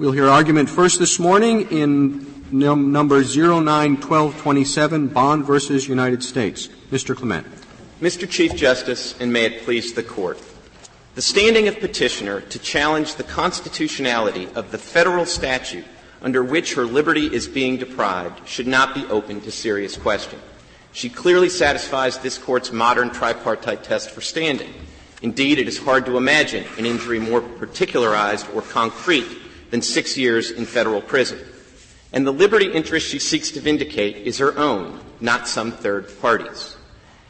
We'll hear argument first this morning in num- number 091227, Bond versus United States. Mr. Clement. Mr. Chief Justice, and may it please the Court. The standing of petitioner to challenge the constitutionality of the federal statute under which her liberty is being deprived should not be open to serious question. She clearly satisfies this Court's modern tripartite test for standing. Indeed, it is hard to imagine an injury more particularized or concrete than six years in federal prison. And the liberty interest she seeks to vindicate is her own, not some third party's.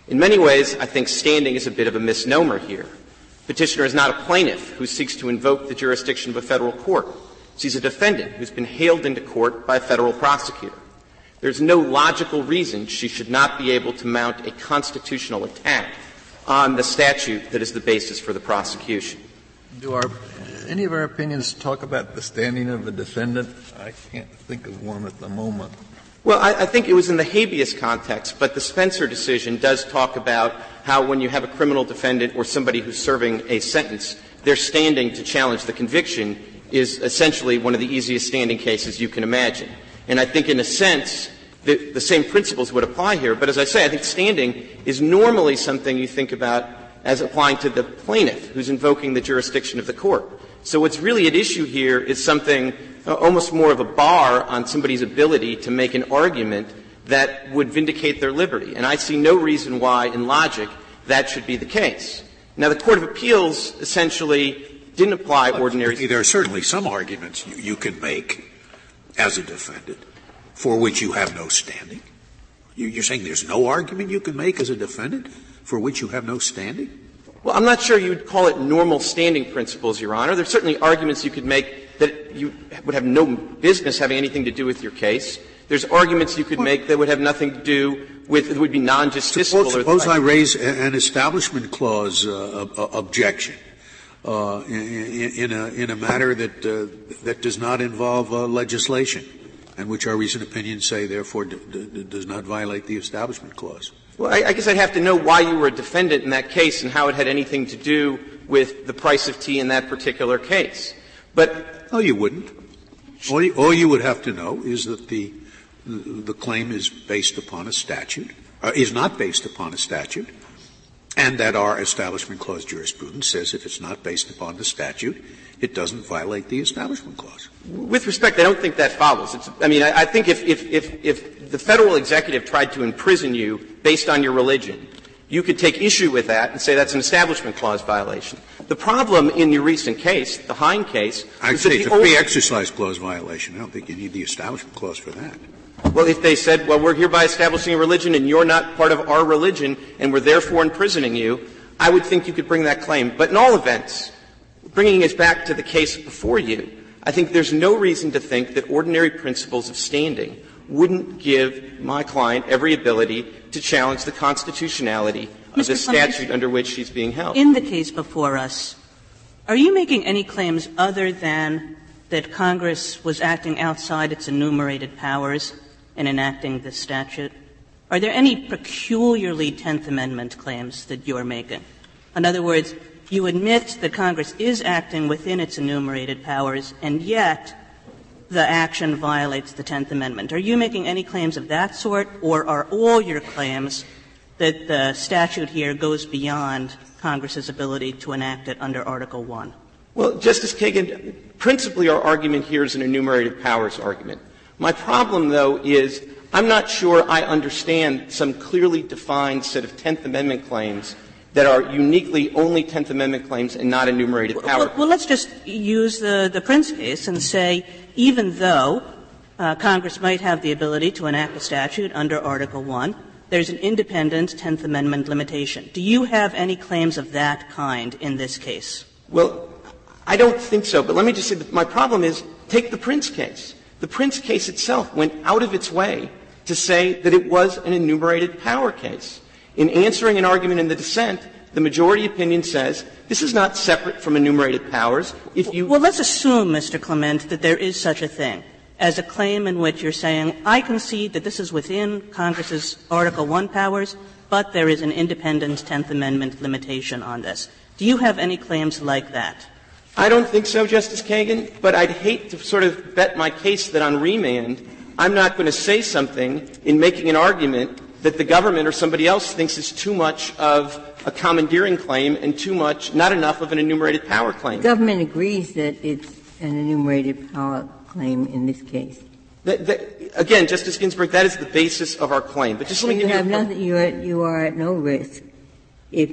In many ways, I think standing is a bit of a misnomer here. Petitioner is not a plaintiff who seeks to invoke the jurisdiction of a federal court. She's a defendant who's been haled into court by a federal prosecutor. There's no logical reason she should not be able to mount a constitutional attack on the statute that is the basis for the prosecution. Do our, any of our opinions talk about the standing of a defendant? I can't think of one at the moment. Well, I, I, think it was in the habeas context, but the Spencer decision does talk about how when you have a criminal defendant or somebody who's serving a sentence, their standing to challenge the conviction is essentially one of the easiest standing cases you can imagine. And I think in a sense, the, the same principles would apply here. But as I say, I think standing is normally something you think about as applying to the plaintiff who's invoking the jurisdiction of the court. So what's really at issue here is something uh, almost more of a bar on somebody's ability to make an argument that would vindicate their liberty. And I see no reason why, in logic, that should be the case. Now, the Court of Appeals essentially didn't apply ordinary. There are certainly some arguments you, you can make as a defendant for which you have no standing. You're saying there's no argument you can make as a defendant for which you have no standing? Well, I'm not sure you would call it normal standing principles, Your Honor. There's certainly arguments you could make that you would have no business having anything to do with your case. There's arguments you could make that would have nothing to do with, it would be non-justiciable. Suppose, suppose I raise an establishment clause uh, objection uh, in, a, matter that, uh, that does not involve legislation, and which our recent opinions say, therefore, does not violate the Establishment Clause. Well, I, I guess I'd have to know why you were a defendant in that case and how it had anything to do with the price of tea in that particular case. But no, you wouldn't. All you, all you would have to know is that the the claim is based upon a statute, uh, is not based upon a statute, and that our Establishment Clause jurisprudence says if it's not based upon the statute, it doesn't violate the Establishment Clause. With respect, I don't think that follows. It's, I mean, I, I think if, if, if, if the federal executive tried to imprison you based on your religion, you could take issue with that and say that's an Establishment Clause violation. The problem in your recent case, the Hein case, I say it's a free exercise clause violation. I don't think you need the Establishment Clause for that. Well, if they said, well, we're hereby establishing a religion and you're not part of our religion and we're therefore imprisoning you, I would think you could bring that claim. But in all events, bringing us back to the case before you, I think there's no reason to think that ordinary principles of standing wouldn't give my client every ability to challenge the constitutionality of the statute under which she's being held. In the case before us, are you making any claims other than that Congress was acting outside its enumerated powers in enacting this statute? Are there any peculiarly Tenth Amendment claims that you're making? In other words, you admit that Congress is acting within its enumerated powers, and yet the action violates the Tenth Amendment. Are you making any claims of that sort, or are all your claims that the statute here goes beyond Congress's ability to enact it under Article One? Well, Justice Kagan, principally our argument here is an enumerated powers argument. My problem, though, is I'm not sure I understand some clearly defined set of Tenth Amendment claims that are uniquely only Tenth Amendment claims and not enumerated power. Well, well let's just use the, the Printz case and say, even though uh, Congress might have the ability to enact a statute under Article One, there's an independent Tenth Amendment limitation. Do you have any claims of that kind in this case? Well, I don't think so, but let me just say that my problem is take the Printz case. The Printz case itself went out of its way to say that it was an enumerated power case. In answering an argument in the dissent, the majority opinion says this is not separate from enumerated powers. If you Well, let's assume, Mr. Clement, that there is such a thing as a claim in which you're saying, I concede that this is within Congress's Article 1 powers, but there is an independent Tenth Amendment limitation on this. Do you have any claims like that? I don't think so, Justice Kagan, but I'd hate to sort of bet my case that on remand I'm not going to say something in making an argument that the government or somebody else thinks is too much of a commandeering claim and too much, not enough of an enumerated power claim. The government agrees that it's an enumerated power claim in this case. Again, Justice Ginsburg, that is the basis of our claim. But just let me you give have you nothing, you are, you are at no risk if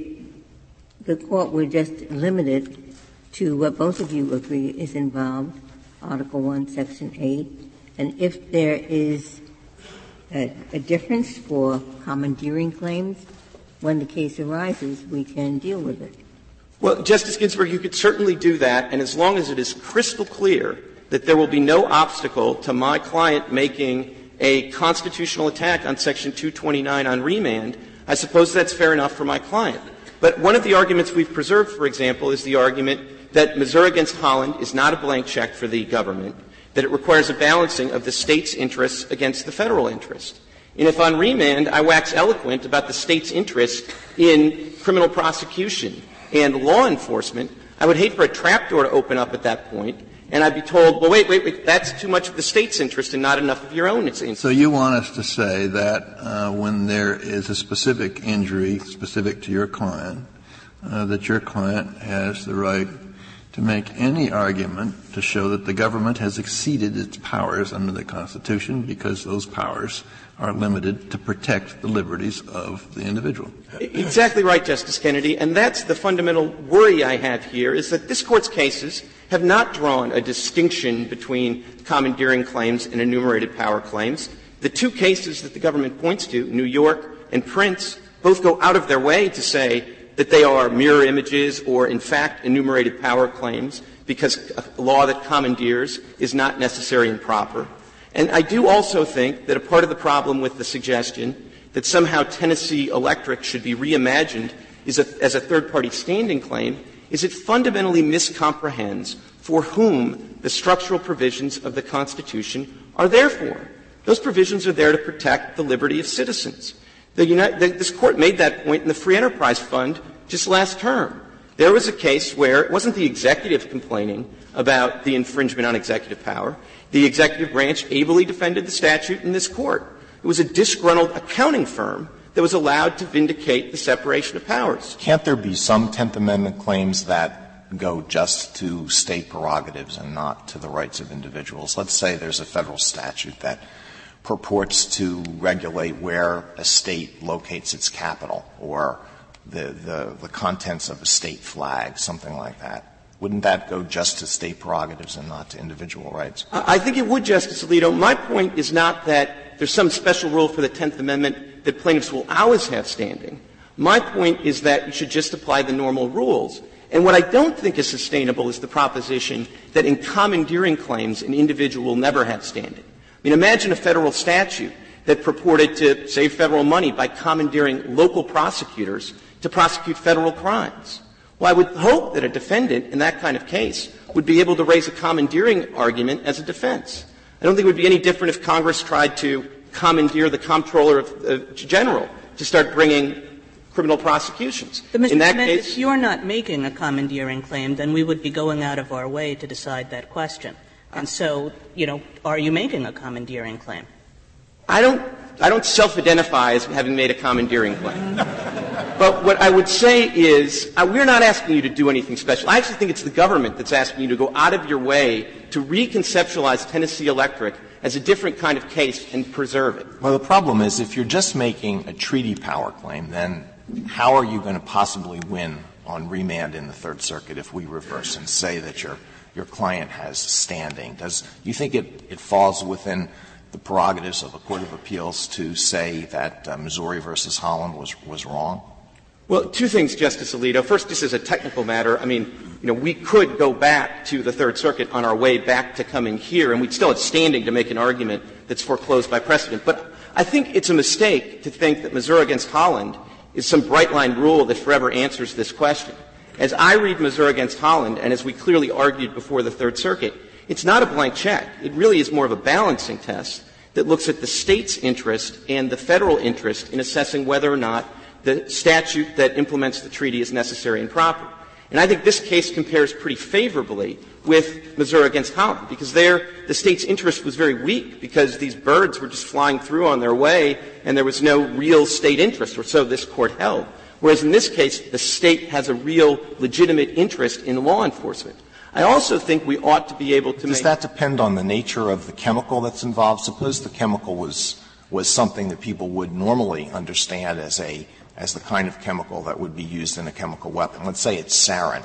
the court were just limited to what both of you agree is involved, Article 1, Section 8, and if there is a, a difference for commandeering claims, when the case arises, we can deal with it. Well, Justice Ginsburg, you could certainly do that, and as long as it is crystal clear that there will be no obstacle to my client making a constitutional attack on Section 229 on remand, I suppose that's fair enough for my client. But one of the arguments we've preserved, for example, is the argument that Missouri against Holland is not a blank check for the government, that it requires a balancing of the state's interests against the federal interest. And if on remand I wax eloquent about the state's interest in criminal prosecution and law enforcement, I would hate for a trapdoor to open up at that point and I'd be told, well, wait, wait, wait, that's too much of the state's interest and not enough of your own interest. So you want us to say that uh, when there is a specific injury specific to your client, uh, that your client has the right to make any argument to show that the government has exceeded its powers under the Constitution because those powers are limited to protect the liberties of the individual. Exactly right, Justice Kennedy. And that's the fundamental worry I have here is that this Court's cases have not drawn a distinction between commandeering claims and enumerated power claims. The two cases that the government points to, New York and Printz, both go out of their way to say that they are mirror images or, in fact, enumerated power claims because a law that commandeers is not necessary and proper. And I do also think that a part of the problem with the suggestion that somehow Tennessee Electric should be reimagined as a third party standing claim is it fundamentally miscomprehends for whom the structural provisions of the Constitution are there for. Those provisions are there to protect the liberty of citizens. The United, this court made that point in the Free Enterprise Fund just last term. There was a case where it wasn't the executive complaining about the infringement on executive power. The executive branch ably defended the statute in this court. It was a disgruntled accounting firm that was allowed to vindicate the separation of powers. Can't there be some Tenth Amendment claims that go just to state prerogatives and not to the rights of individuals? Let's say there's a federal statute that purports to regulate where a state locates its capital or the, the, the contents of a state flag, something like that. Wouldn't that go just to state prerogatives and not to individual rights? I think it would, Justice Alito. My point is not that there's some special rule for the Tenth Amendment that plaintiffs will always have standing. My point is that you should just apply the normal rules. And what I don't think is sustainable is the proposition that in commandeering claims an individual will never have standing. I mean, imagine a federal statute that purported to save federal money by commandeering local prosecutors to prosecute federal crimes. Well, I would hope that a defendant in that kind of case would be able to raise a commandeering argument as a defense. I don't think it would be any different if Congress tried to commandeer the comptroller of, general to start bringing criminal prosecutions. But Mr. In that Clement, case, if you're not making a commandeering claim, then we would be going out of our way to decide that question. And so, you know, are you making a commandeering claim? I don't, I don't self-identify as having made a commandeering claim. but what I would say is, uh, we're not asking you to do anything special. I actually think it's the government that's asking you to go out of your way to reconceptualize Tennessee Electric as a different kind of case and preserve it. Well, the problem is if you're just making a treaty power claim, then how are you going to possibly win on remand in the Third Circuit if we reverse and say that your your client has standing? Does you think it, falls within the prerogatives of a Court of Appeals to say that uh, Missouri versus Holland was, wrong? Well, two things, Justice Alito. First, this is a technical matter, I mean, you know, we could go back to the Third Circuit on our way back to coming here, and we'd still have standing to make an argument that's foreclosed by precedent. But I think it's a mistake to think that Missouri against Holland is some bright line rule that forever answers this question. As I read Missouri against Holland, and as we clearly argued before the Third Circuit, it's not a blank check. It really is more of a balancing test that looks at the state's interest and the federal interest in assessing whether or not the statute that implements the treaty is necessary and proper. And I think this case compares pretty favorably with Missouri against Holland, because there the State's interest was very weak because these birds were just flying through on their way and there was no real State interest, or so this Court held. Whereas in this case, the State has a real legitimate interest in law enforcement. I also think we ought to be able to Does that depend on the nature of the chemical that's involved? Suppose the chemical was, was something that people would normally understand as a, as the kind of chemical that would be used in a chemical weapon. Let's say it's sarin.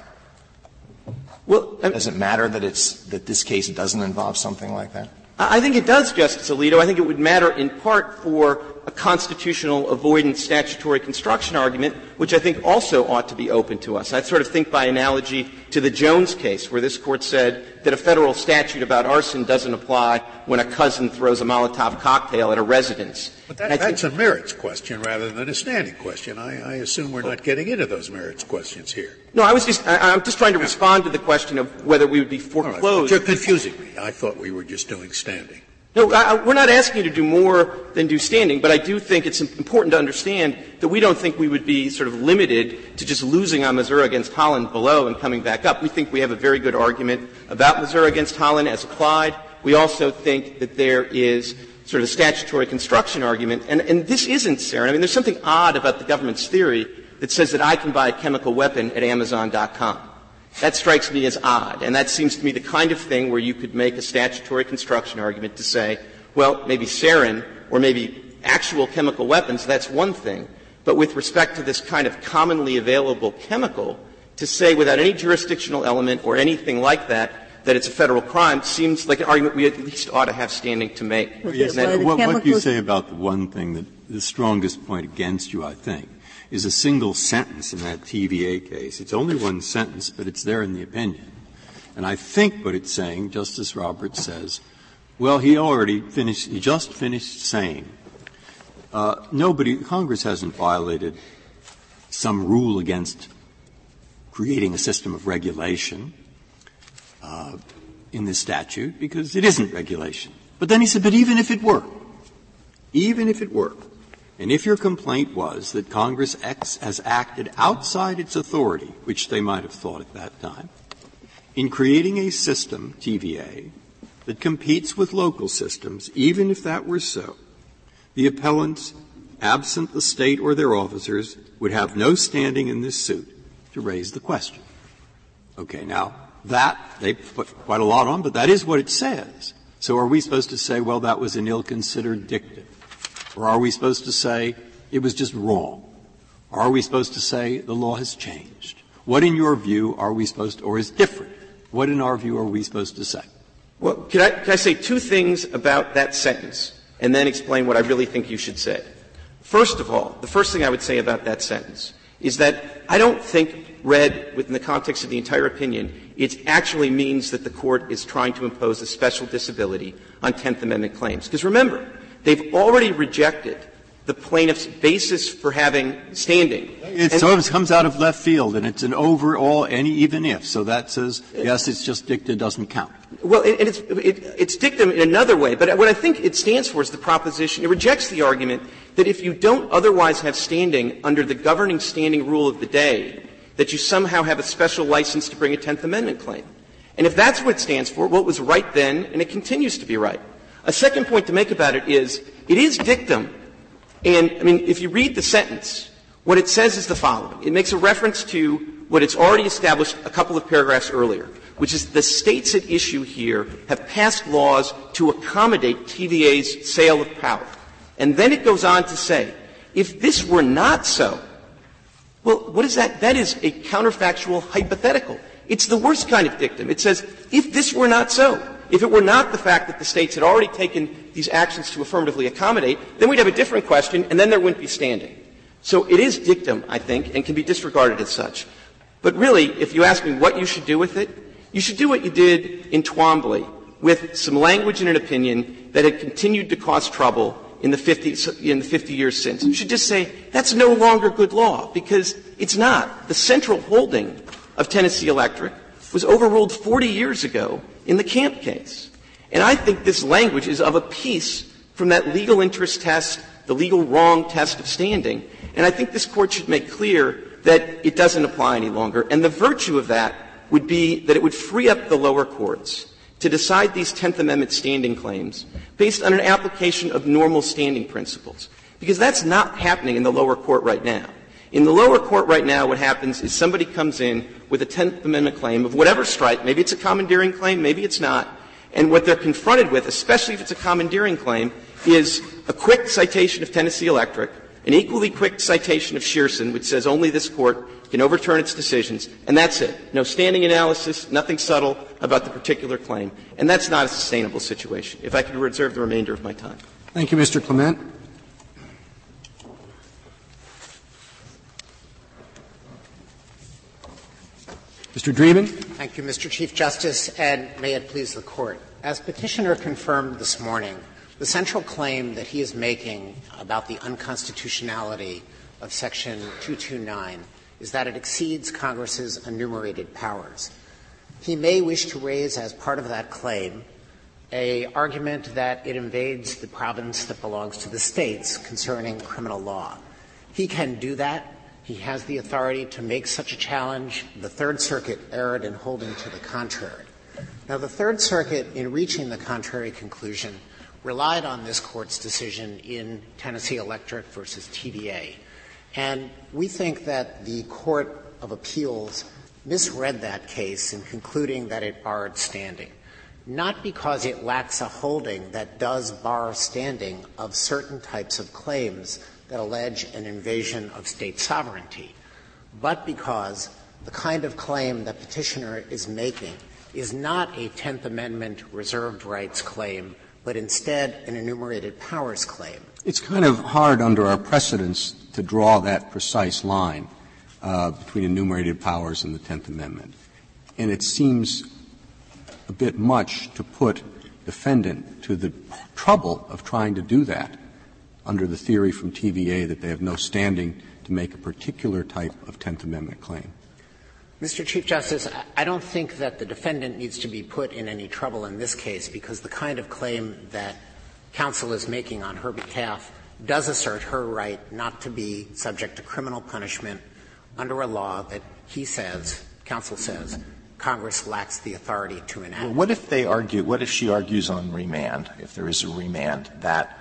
Well, Does it matter that it's, that this case doesn't involve something like that? I think it does, Justice Alito. I think it would matter in part for a constitutional avoidance statutory construction argument, which I think also ought to be open to us. I sort of think by analogy to the Jones case, where this Court said that a Federal statute about arson doesn't apply when a cousin throws a Molotov cocktail at a residence. But that, that's a merits question rather than a standing question. I, I assume we're not getting into those merits questions here. No, I was just, I, I'm just trying to respond to the question of whether we would be All right, foreclosed. You're confusing me. I thought we were just doing standing. No, we're not asking you to do more than do standing, but I do think it's important to understand that we don't think we would be sort of limited to just losing on Missouri against Holland below and coming back up. We think we have a very good argument about Missouri against Holland as applied. We also think that there is sort of a statutory construction argument, and, and this isn't sarin. I mean, there's something odd about the government's theory that says that I can buy a chemical weapon at Amazon.com. That strikes me as odd, and that seems to me the kind of thing where you could make a statutory construction argument to say, well, maybe sarin or maybe actual chemical weapons, that's one thing. But with respect to this kind of commonly available chemical, to say without any jurisdictional element or anything like that, that it's a Federal crime seems like an argument we at least ought to have standing to make. Yes, Yes, Why the what, do you say about the one thing that the strongest point against you, I think, is a single sentence in that TVA case. It's only one sentence, but it's there in the opinion. And I think what it's saying, Justice Roberts says, well, he already finished, he just finished saying, uh, nobody, Congress hasn't violated some rule against creating a system of regulation uh, in this statute because it isn't regulation. But then he said, but even if it were, even if it were, and if your complaint was that Congress X has acted outside its authority, which they might have thought at that time, in creating a system, TVA, that competes with local systems, even if that were so, the appellants, absent the state or their officers, would have no standing in this suit to raise the question. Okay, now that they put quite a lot on, but that is what it says. So are we supposed to say, well, that was an ill-considered dictum? Or are we supposed to say it was just wrong? Or are we supposed to say the law has changed? What, in your view, are we supposed to, or is different? What, in our view, are we supposed to say? Well, can I, can I say two things about that sentence and then explain what I really think you should say? First of all, the first thing I would say about that sentence is that I don't think, read within the context of the entire opinion, it actually means that the Court is trying to impose a special disability on Tenth Amendment claims. Because remember, they've already rejected the plaintiff's basis for having standing. It sort of comes out of left field, and it's an overall any even if. So that says, yes, it's just dicta, doesn't count. Well, and and it's, it, it's dictum in another way, but what I think it stands for is the proposition, it rejects the argument that if you don't otherwise have standing under the governing standing rule of the day, that you somehow have a special license to bring a Tenth Amendment claim. And if that's what it stands for, well, it was right then, and it continues to be right. A second point to make about it is, it is dictum, and, I mean, if you read the sentence, what it says is the following. It makes a reference to what it's already established a couple of paragraphs earlier, which is the States at issue here have passed laws to accommodate TVA's sale of power. And then it goes on to say, if this were not so, well, what is that? That is a counterfactual hypothetical. It's the worst kind of dictum. It says, if this were not so, if it were not the fact that the States had already taken these actions to affirmatively accommodate, then we'd have a different question, and then there wouldn't be standing. So it is dictum, I think, and can be disregarded as such. But really, if you ask me what you should do with it, you should do what you did in Twombly, with some language and an opinion that had continued to cause trouble in the 50, in the 50 years since. You should just say, that's no longer good law, because it's not. The central holding of Tennessee Electric was overruled 40 years ago in the Camp case. And I think this language is of a piece from that legal interest test, the legal wrong test of standing. And I think this Court should make clear that it doesn't apply any longer. And the virtue of that would be that it would free up the lower courts to decide these Tenth Amendment standing claims based on an application of normal standing principles, because that's not happening in the lower court right now. In the lower court right now, what happens is somebody comes in with a Tenth Amendment claim of whatever stripe, maybe it's a commandeering claim, maybe it's not, and what they're confronted with, especially if it's a commandeering claim, is a quick citation of Tennessee Electric, an equally quick citation of Shearson, which says only this Court can overturn its decisions, and that's it. No standing analysis, nothing subtle about the particular claim. And that's not a sustainable situation. If I could reserve the remainder of my time. Thank you, Mr. Clement. Mr. Dreeben. Thank you, Mr. Chief Justice, and may it please the Court. As Petitioner confirmed this morning, the central claim that he is making about the unconstitutionality of Section 229 is that it exceeds Congress's enumerated powers. He may wish to raise as part of that claim a argument that it invades the province that belongs to the States concerning criminal law. He can do that. He has the authority to make such a challenge. The Third Circuit erred in holding to the contrary. Now, the Third Circuit, in reaching the contrary conclusion, relied on this Court's decision in Tennessee Electric v. TVA. And we think that the Court of Appeals misread that case in concluding that it barred standing, not because it lacks a holding that does bar standing of certain types of claims that allege an invasion of State sovereignty, but because the kind of claim that Petitioner is making is not a Tenth Amendment reserved rights claim, but instead an enumerated powers claim. It's kind of hard under our precedents to draw that precise line uh, between enumerated powers and the Tenth Amendment. And it seems a bit much to put defendant to the trouble of trying to do that under the theory from TVA that they have no standing to make a particular type of Tenth Amendment claim. Mr. Chief Justice, I don't think that the defendant needs to be put in any trouble in this case because the kind of claim that counsel is making on her behalf does assert her right not to be subject to criminal punishment under a law that he says, counsel says, Congress lacks the authority to enact. Well, what if they argue, what if she argues on remand, if there is a remand, that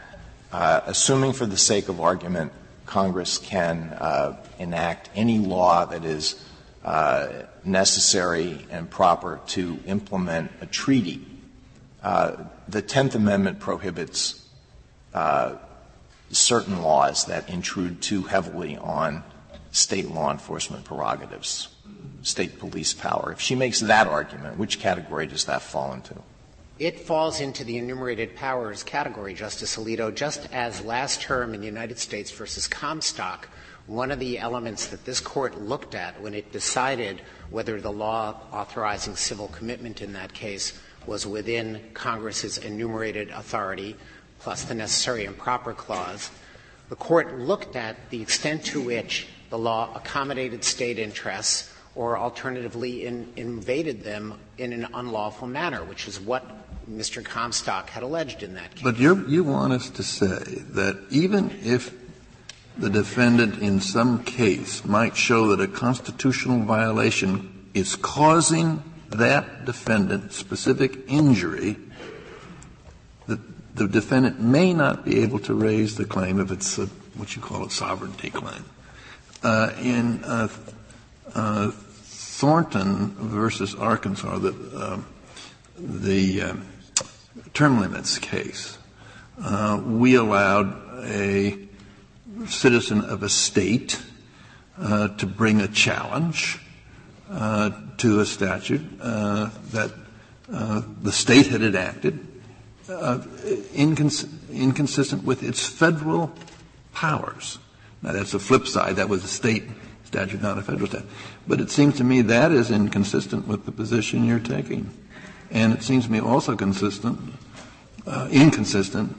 assuming for the sake of argument Congress can uh, enact any law that is uh, necessary and proper to implement a treaty. Uh, the Tenth Amendment prohibits uh, certain laws that intrude too heavily on state law enforcement prerogatives, state police power. If she makes that argument, which category does that fall into? It falls into the enumerated powers category, Justice Alito, just as last term in the United States versus Comstock one of the elements that this court looked at when it decided whether the law authorizing civil commitment in that case was within Congress's enumerated authority, plus the necessary and proper clause, the court looked at the extent to which the law accommodated state interests or alternatively in, invaded them in an unlawful manner, which is what Mr. Comstock had alleged in that case. But you want us to say that even if the defendant in some case might show that a constitutional violation is causing that defendant specific injury, the, the defendant may not be able to raise the claim if it's a, what you call a sovereignty claim. Uh, in uh, uh, Thornton versus Arkansas, the, um, the um, term limits case, uh, we allowed a citizen of a state uh, to bring a challenge uh, to a statute uh, that uh, the state had enacted, uh, incons- inconsistent with its federal powers. Now that's the flip side. That was a state statute, not a federal statute. But it seems to me that is inconsistent with the position you're taking. And it seems to me also consistent, uh, inconsistent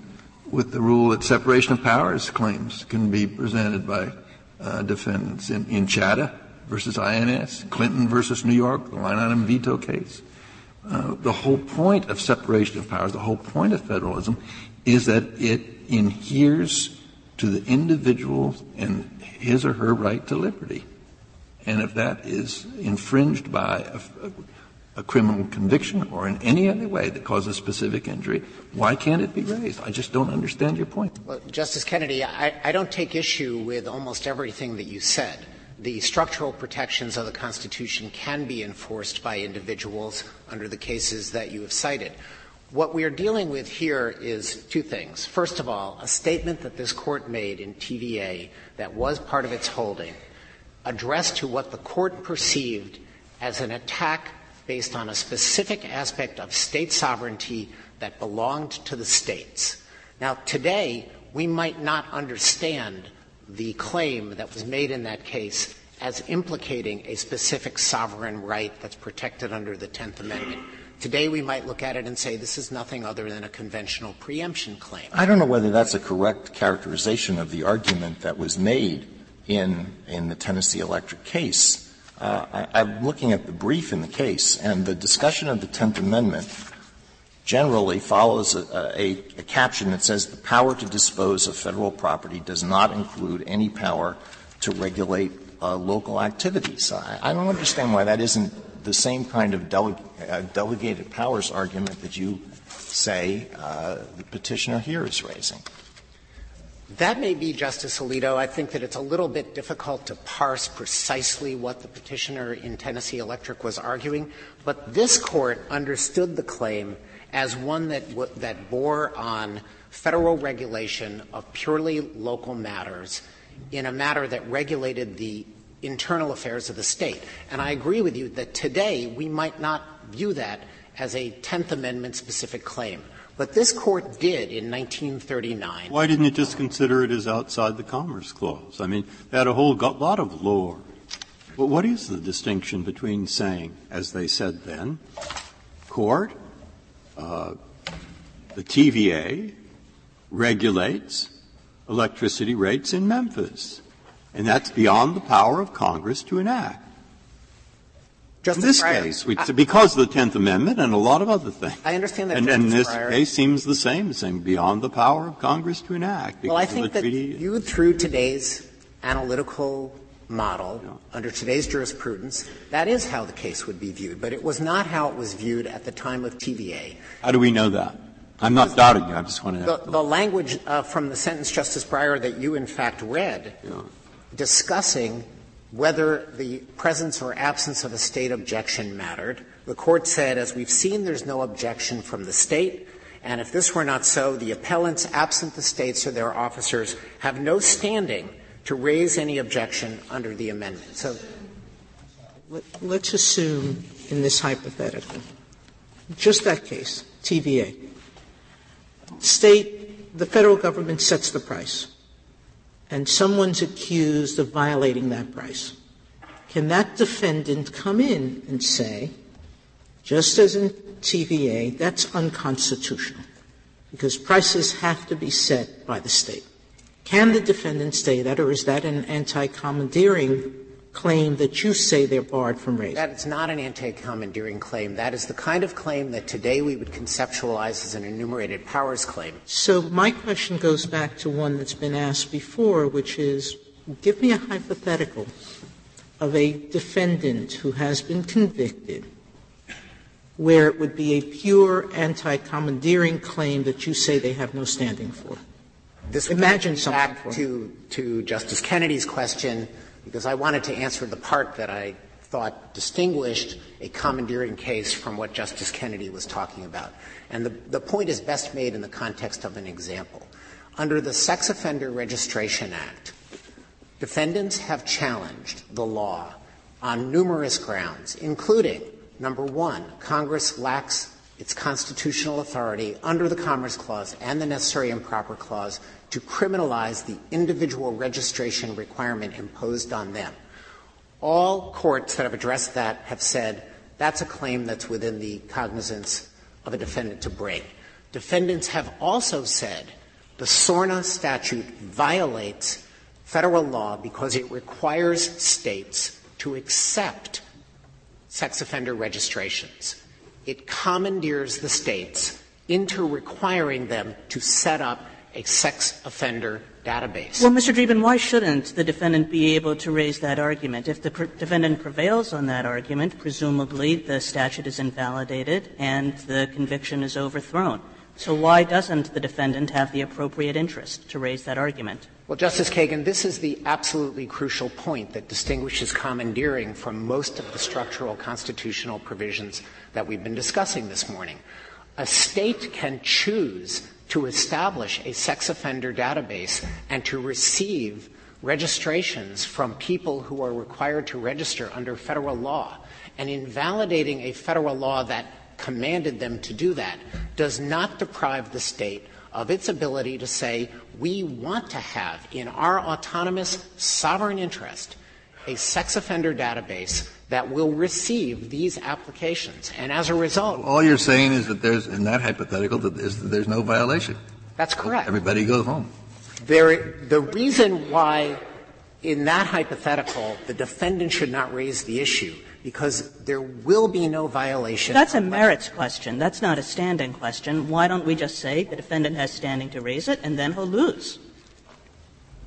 with the rule that separation of powers claims can be presented by uh, defendants in, in Chadha versus INS, Clinton versus New York, the line item veto case. Uh, the whole point of separation of powers, the whole point of federalism, is that it inheres to the individual and his or her right to liberty. And if that is infringed by a, a criminal conviction or in any other way that causes specific injury, why can't it be raised? I just don't understand your point. Well, Justice Kennedy, I, I don't take issue with almost everything that you said. The structural protections of the Constitution can be enforced by individuals under the cases that you have cited. What we are dealing with here is two things. First of all, a statement that this court made in TVA that was part of its holding addressed to what the court perceived as an attack based on a specific aspect of state sovereignty that belonged to the states. Now, today, we might not understand the claim that was made in that case as implicating a specific sovereign right that's protected under the Tenth Amendment. Today, we might look at it and say this is nothing other than a conventional preemption claim. I don't know whether that's a correct characterization of the argument that was made in, in the Tennessee Electric case. Uh, I, I'm looking at the brief in the case, and the discussion of the Tenth Amendment generally follows a, a, a, caption that says the power to dispose of federal property does not include any power to regulate uh, local activities. I, I, don't understand why that isn't the same kind of dele- uh, delegated powers argument that you say uh, the petitioner here is raising. That may be, Justice Alito. I think that it's a little bit difficult to parse precisely what the petitioner in Tennessee Electric was arguing, but this court understood the claim as one that, that bore on federal regulation of purely local matters in a matter that regulated the internal affairs of the state. And I agree with you that today we might not view that as a Tenth Amendment specific claim. But this court did in 1939. Why didn't it just consider it as outside the Commerce Clause? I mean, they had a whole lot of lore. But what is the distinction between saying, as they said then, court, uh, the TVA regulates electricity rates in Memphis, and that's beyond the power of Congress to enact. Justice in this case, because of the Tenth Amendment and a lot of other things. I understand that. And, and this case seems the same, saying beyond the power of Congress to enact. Well, I think that viewed through today's analytical model, under today's jurisprudence, that is how the case would be viewed. But it was not how it was viewed at the time of TVA. How do we know that? I'm not doubting you. I just want to. The, the language uh, from the sentence, Justice Breyer, that you in fact read, discussing whether the presence or absence of a state objection mattered. The court said, as we've seen, there's no objection from the state. And if this were not so, the appellants, absent the states or their officers, have no standing to raise any objection under the amendment. So let's assume in this hypothetical, just that case, TVA. State, the federal government sets the price and someone's accused of violating that price, can that defendant come in and say, just as in TVA, that's unconstitutional because prices have to be set by the state? Can the defendant say that, or is that an anti-commandeering claim that you say they're barred from raising? That is not an anti-commandeering claim. That is the kind of claim that today we would conceptualize as an enumerated powers claim. So my question goes back to one that's been asked before, which is, give me a hypothetical of a defendant who has been convicted where it would be a pure anti-commandeering claim that you say they have no standing for. This Imagine something back to, to Justice Kennedy's question because I wanted to answer the part that I thought distinguished a commandeering case from what Justice Kennedy was talking about. And the, the point is best made in the context of an example. Under the Sex Offender Registration Act, defendants have challenged the law on numerous grounds, including number one, Congress lacks its constitutional authority under the Commerce Clause and the Necessary and Proper Clause to criminalize the individual registration requirement imposed on them. All courts that have addressed that have said that's a claim that's within the cognizance of a defendant to bring. Defendants have also said the SORNA statute violates federal law because it requires states to accept sex offender registrations. It commandeers the states into requiring them to set up a sex offender database. Well, Mr. Dreeben, why shouldn't the defendant be able to raise that argument? If the pr- defendant prevails on that argument, presumably the statute is invalidated and the conviction is overthrown. So why doesn't the defendant have the appropriate interest to raise that argument? Well, Justice Kagan, this is the absolutely crucial point that distinguishes commandeering from most of the structural constitutional provisions that we've been discussing this morning. A state can choose to establish a sex offender database and to receive registrations from people who are required to register under federal law. And invalidating a federal law that commanded them to do that does not deprive the state of its ability to say, we want to have in our autonomous sovereign interest a sex offender database that will receive these applications. And as a result. All you're saying is that there's, in that hypothetical, that, is that there's no violation. That's correct. Everybody goes home. There, the reason why, in that hypothetical, the defendant should not raise the issue because there will be no violation. That's a merits question. That's not a standing question. Why don't we just say the defendant has standing to raise it and then he'll lose?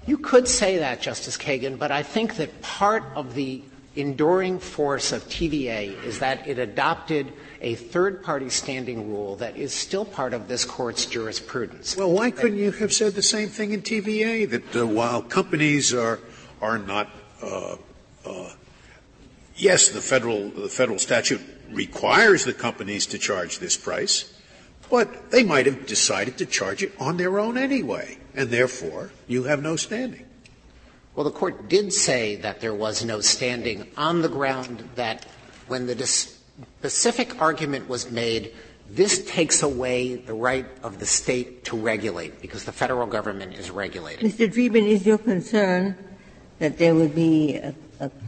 You could say that, Justice Kagan, but I think that part of the enduring force of TVA is that it adopted a third party standing rule that is still part of this court's jurisprudence. Well, why couldn't you have said the same thing in TVA that uh, while companies are are not uh, uh, yes, the federal the federal statute requires the companies to charge this price, but they might have decided to charge it on their own anyway, and therefore you have no standing. Well, the court did say that there was no standing on the ground that when the specific argument was made, this takes away the right of the state to regulate because the federal government is regulating. Mr. Dreeben, is your concern that there would be a,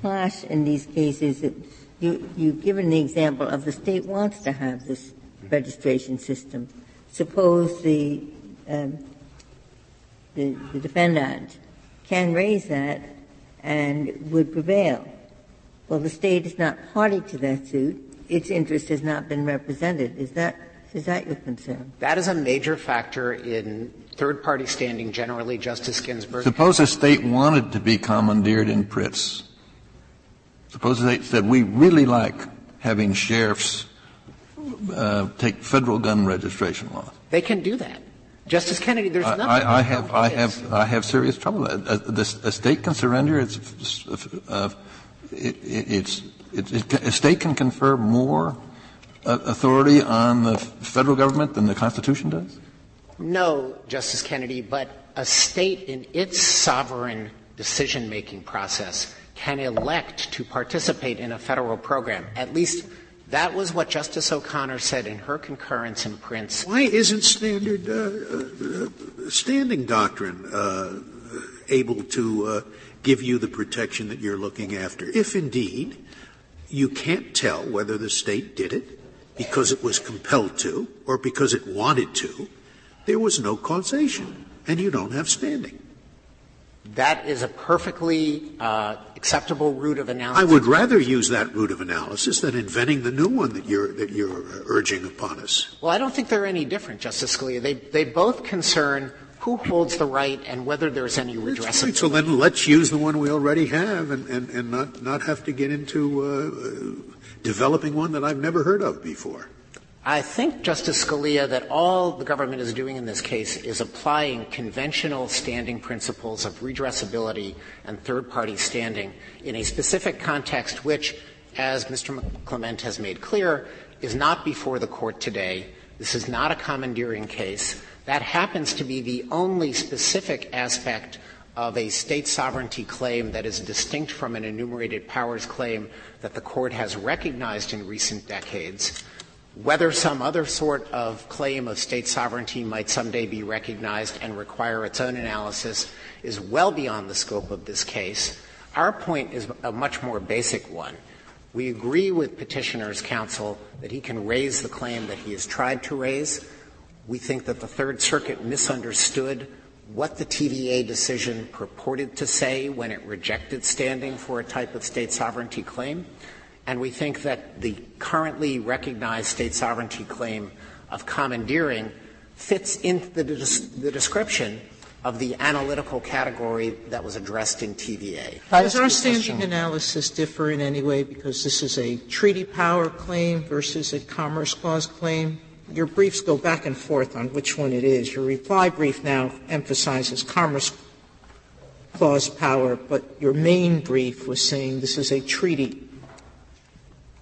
clash in these cases? You, you've given the example of the state wants to have this registration system. Suppose the, um, defendant can raise that and would prevail. Well, the state is not party to that suit. Its interest has not been represented. Is that is that your concern? That is a major factor in third party standing generally, Justice Ginsburg. Suppose a state wanted to be commandeered in Printz. Suppose they said, we really like having sheriffs uh, take federal gun registration laws. They can do that. Justice Kennedy, there's nothing. I, I have, I have, I have serious trouble. A, a, a, state can surrender its, uh, it, it's, it, it, a state can confer more uh, authority on the federal government than the Constitution does. No, Justice Kennedy, but a state in its sovereign decision-making process can elect to participate in a federal program. At least that was what Justice O'Connor said in her concurrence in Printz. Why isn't standard uh, uh, standing doctrine uh, able to uh, give you the protection that you're looking after? If indeed you can't tell whether the state did it because it was compelled to or because it wanted to, there was no causation, and you don't have standing. That is a perfectly uh, acceptable route of analysis. I would rather use that route of analysis than inventing the new one that you're, that you're urging upon us. Well, I don't think they're any different, Justice Scalia. They, they both concern who holds the right and whether there's any redress. Right. So then let's use the one we already have and, and, and not, not have to get into uh, developing one that I've never heard of before. I think, Justice Scalia, that all the government is doing in this case is applying conventional standing principles of redressability and third party standing in a specific context which, as Mr. Clement has made clear, is not before the court today. This is not a commandeering case. That happens to be the only specific aspect of a state sovereignty claim that is distinct from an enumerated powers claim that the court has recognized in recent decades. Whether some other sort of claim of state sovereignty might someday be recognized and require its own analysis is well beyond the scope of this case. Our point is a much more basic one. We agree with petitioner's counsel that he can raise the claim that he has tried to raise. We think that the Third Circuit misunderstood what the TVA decision purported to say when it rejected standing for a type of state sovereignty claim. And we think that the currently recognized state sovereignty claim of commandeering fits into the, the description of the analytical category that was addressed in TVA. Does our standing analysis differ in any way because this is a treaty power claim versus a Commerce Clause claim? Your briefs go back and forth on which one it is. Your reply brief now emphasizes Commerce Clause power, but your main brief was saying this is a treaty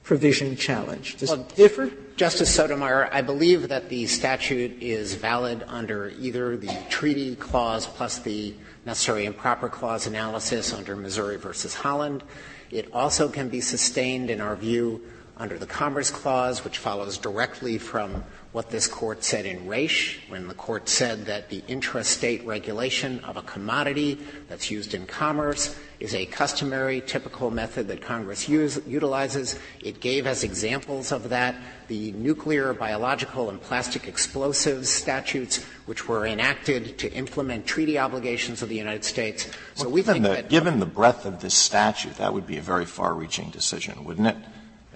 provision challenge. Does it differ? Justice Sotomayor, I believe that the statute is valid under either the treaty clause plus the necessary and proper clause analysis under Missouri versus Holland. It also can be sustained, in our view, under the Commerce Clause, which follows directly from what this court said in Raich, when the court said that the intrastate regulation of a commodity that's used in commerce is a customary, typical method that Congress use, utilizes. It gave as examples of that the nuclear, biological, and plastic explosives statutes, which were enacted to implement treaty obligations of the United States. So we think that given the breadth of this statute, that would be a very far-reaching decision, wouldn't it?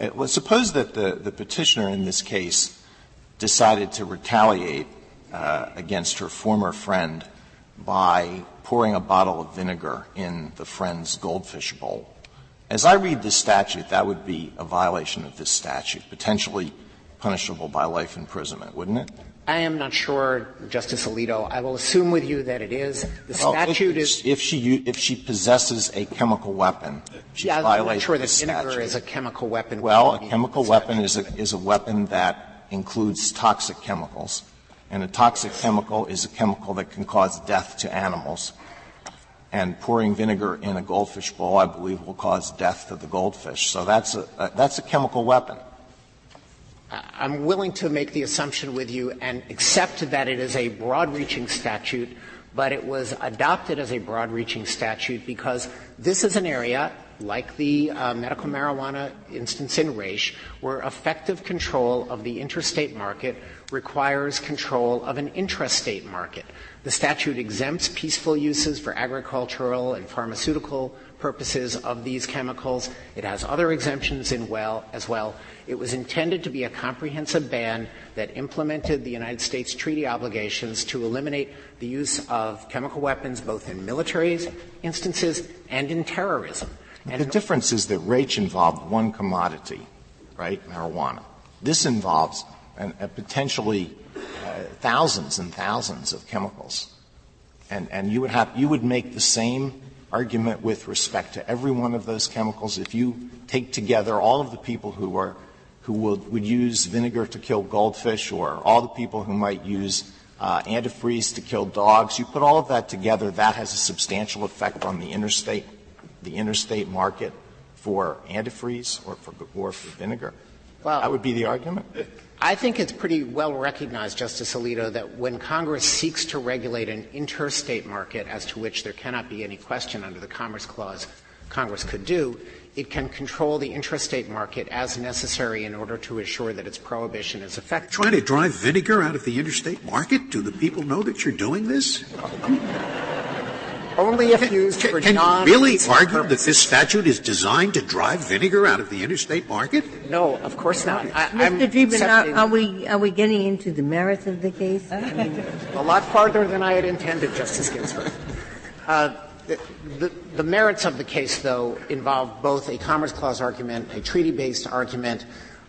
It well, suppose that the, the petitioner in this case decided to retaliate uh, against her former friend by pouring a bottle of vinegar in the friend's goldfish bowl. As I read this statute, that would be a violation of this statute, potentially punishable by life imprisonment, wouldn't it? I am not sure, Justice Alito. I will assume with you that it is. The statute is. If she if she possesses a chemical weapon, she yeah, violates I'm not sure that vinegar is a chemical weapon. Well, a chemical weapon is a is a weapon that includes toxic chemicals. And a toxic chemical is a chemical that can cause death to animals. And pouring vinegar in a goldfish bowl, I believe, will cause death to the goldfish. So that's a, that's a chemical weapon. I'm willing to make the assumption with you and accept that it is a broad reaching statute, but it was adopted as a broad reaching statute because this is an area like the uh, medical marijuana instance in Raich, where effective control of the interstate market requires control of an intrastate market. The statute exempts peaceful uses for agricultural and pharmaceutical purposes of these chemicals. It has other exemptions in well as well. It was intended to be a comprehensive ban that implemented the United States treaty obligations to eliminate the use of chemical weapons both in military instances and in terrorism. And the difference is that Raich involved one commodity, right, marijuana. This involves an, potentially uh, thousands and thousands of chemicals. And, and you, would have, you would make the same argument with respect to every one of those chemicals if you take together all of the people who are who would, would use vinegar to kill goldfish or all the people who might use uh, antifreeze to kill dogs. You put all of that together, that has a substantial effect on the interstate the interstate market for antifreeze or for, or for vinegar? Well, that would be the argument. I think it's pretty well recognized, Justice Alito, that when Congress seeks to regulate an interstate market, as to which there cannot be any question under the Commerce Clause, Congress could do, it can control the intrastate market as necessary in order to assure that its prohibition is effective. Trying to drive vinegar out of the interstate market? Do the people know that you're doing this? only if used for Can you really argue that this statute is designed to drive vinegar out of the interstate market? No, of course not. I, Mr. Dreeben, are, are, we are we getting into the merits of the case? I mean, a lot farther than I had intended, Justice Ginsburg. Uh, the, the, merits of the case, though, involve both a Commerce Clause argument, a treaty-based argument,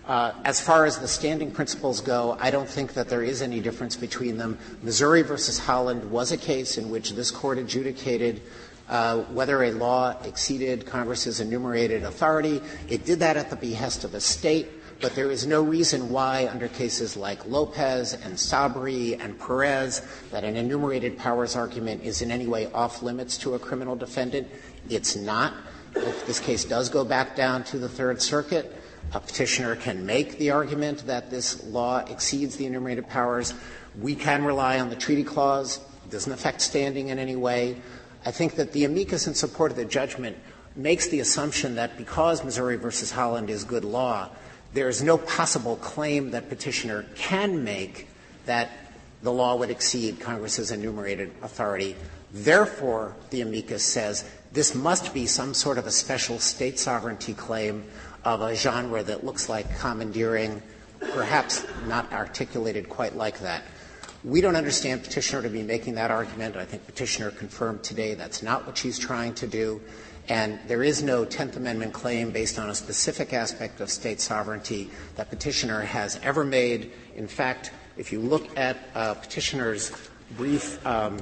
uh, as far as the standing principles go, I don't think that there is any difference between them. Missouri versus Holland was a case in which this court adjudicated uh, whether a law exceeded Congress's enumerated authority. It did that at the behest of a state, but there is no reason why, under cases like Lopez and Sabri and Perez, that an enumerated powers argument is in any way off limits to a criminal defendant. It's not. If this case does go back down to the Third Circuit, a petitioner can make the argument that this law exceeds the enumerated powers. We can rely on the treaty clause. It doesn't affect standing in any way. I think that the amicus in support of the judgment makes the assumption that because Missouri versus Holland is good law, there is no possible claim that petitioner can make that the law would exceed Congress's enumerated authority. Therefore, the amicus says this must be some sort of a special state sovereignty claim of a genre that looks like commandeering, perhaps not articulated quite like that. We don't understand Petitioner to be making that argument. I think Petitioner confirmed today that's not what she's trying to do. And there is no Tenth Amendment claim based on a specific aspect of State sovereignty that Petitioner has ever made. In fact, if you look at uh, Petitioner's brief um,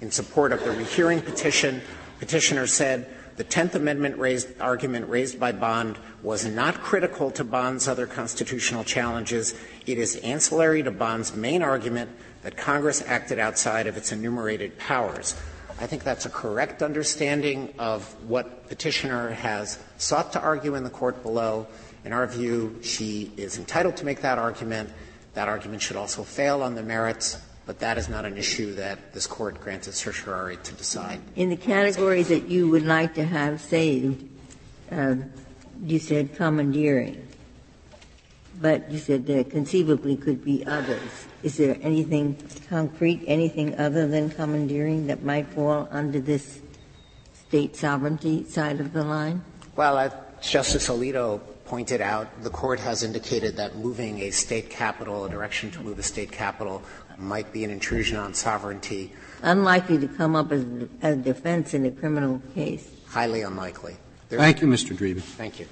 in support of the rehearing petition, Petitioner said the Tenth Amendment raised, argument raised by Bond was not critical to Bond's other constitutional challenges. It is ancillary to Bond's main argument that Congress acted outside of its enumerated powers. I think that's a correct understanding of what Petitioner has sought to argue in the court below. In our view, she is entitled to make that argument. That argument should also fail on the merits, but that is not an issue that this court granted certiorari to decide. In the categories that you would like to have saved, uh, you said commandeering, but you said there conceivably could be others. Is there anything concrete, anything other than commandeering that might fall under this state sovereignty side of the line? Well, as Justice Alito pointed out, the court has indicated that moving a state capital, a direction to move a state capital, might be an intrusion on sovereignty. Unlikely to come up as a defense in a criminal case. Highly unlikely. There Thank you, Mr. Dreeben. Thank you.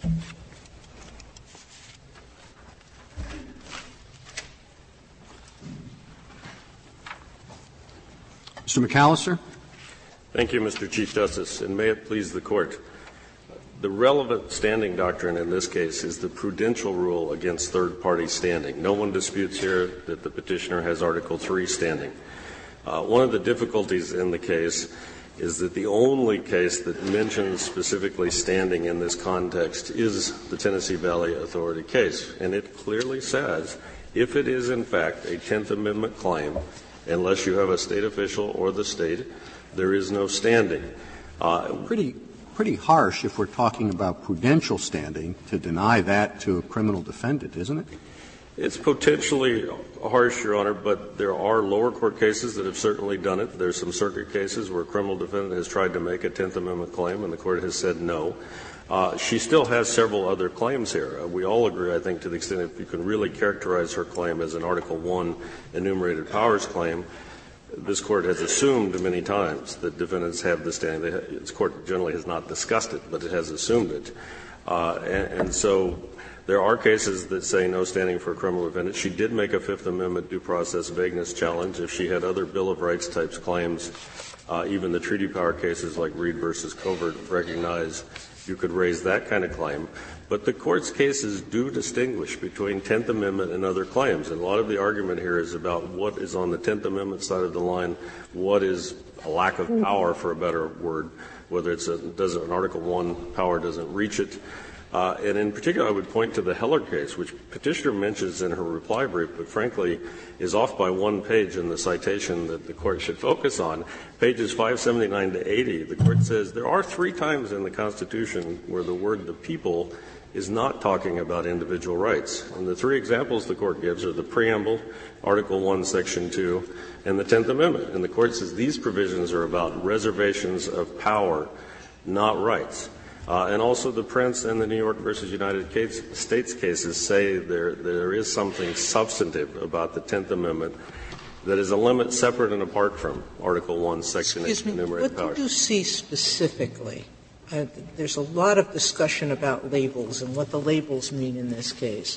Mr. McAllister. Thank you, Mr. Chief Justice, and may it please the Court. The relevant standing doctrine in this case is the prudential rule against third party standing. No one disputes here that the petitioner has Article 3 standing. Uh, one of the difficulties in the case is that the only case that mentions specifically standing in this context is the Tennessee Valley Authority case. And it clearly says if it is in fact a Tenth Amendment claim, unless you have a state official or the state, there is no standing. Uh, pretty, pretty harsh if we're talking about prudential standing to deny that to a criminal defendant, isn't it? It's potentially harsh, Your Honor, but there are lower court cases that have certainly done it. There's some circuit cases where a criminal defendant has tried to make a Tenth Amendment claim and the court has said no. Uh, she still has several other claims here. Uh, we all agree, I think, to the extent that you can really characterize her claim as an Article 1 enumerated powers claim, this court has assumed many times that defendants have the standing. This court generally has not discussed it, but it has assumed it. Uh, and, and, so there are cases that say no standing for a criminal defendant. She did make a Fifth Amendment due process vagueness challenge. If she had other Bill of Rights types claims, uh, even the treaty power cases like Reid versus Covert recognize you could raise that kind of claim. But the court's cases do distinguish between Tenth Amendment and other claims. And a lot of the argument here is about what is on the Tenth Amendment side of the line, what is a lack of power, for a better word, whether it's a, does an Article One power doesn't reach it. Uh, and in particular, I would point to the Heller case, which Petitioner mentions in her reply brief, but frankly is off by one page in the citation that the court should focus on. Pages 579 to 80, the court says there are three times in the Constitution where the word the people is not talking about individual rights. And the three examples the court gives are the preamble, Article 1, Section 2, and the Tenth Amendment. And the court says these provisions are about reservations of power, not rights. Uh, and also the Printz and the New York versus United States cases say there, there is something substantive about the Tenth Amendment that is a limit separate and apart from Article 1, Section 8, enumerated powers. What do you see specifically uh, there's a lot of discussion about labels and what the labels mean in this case.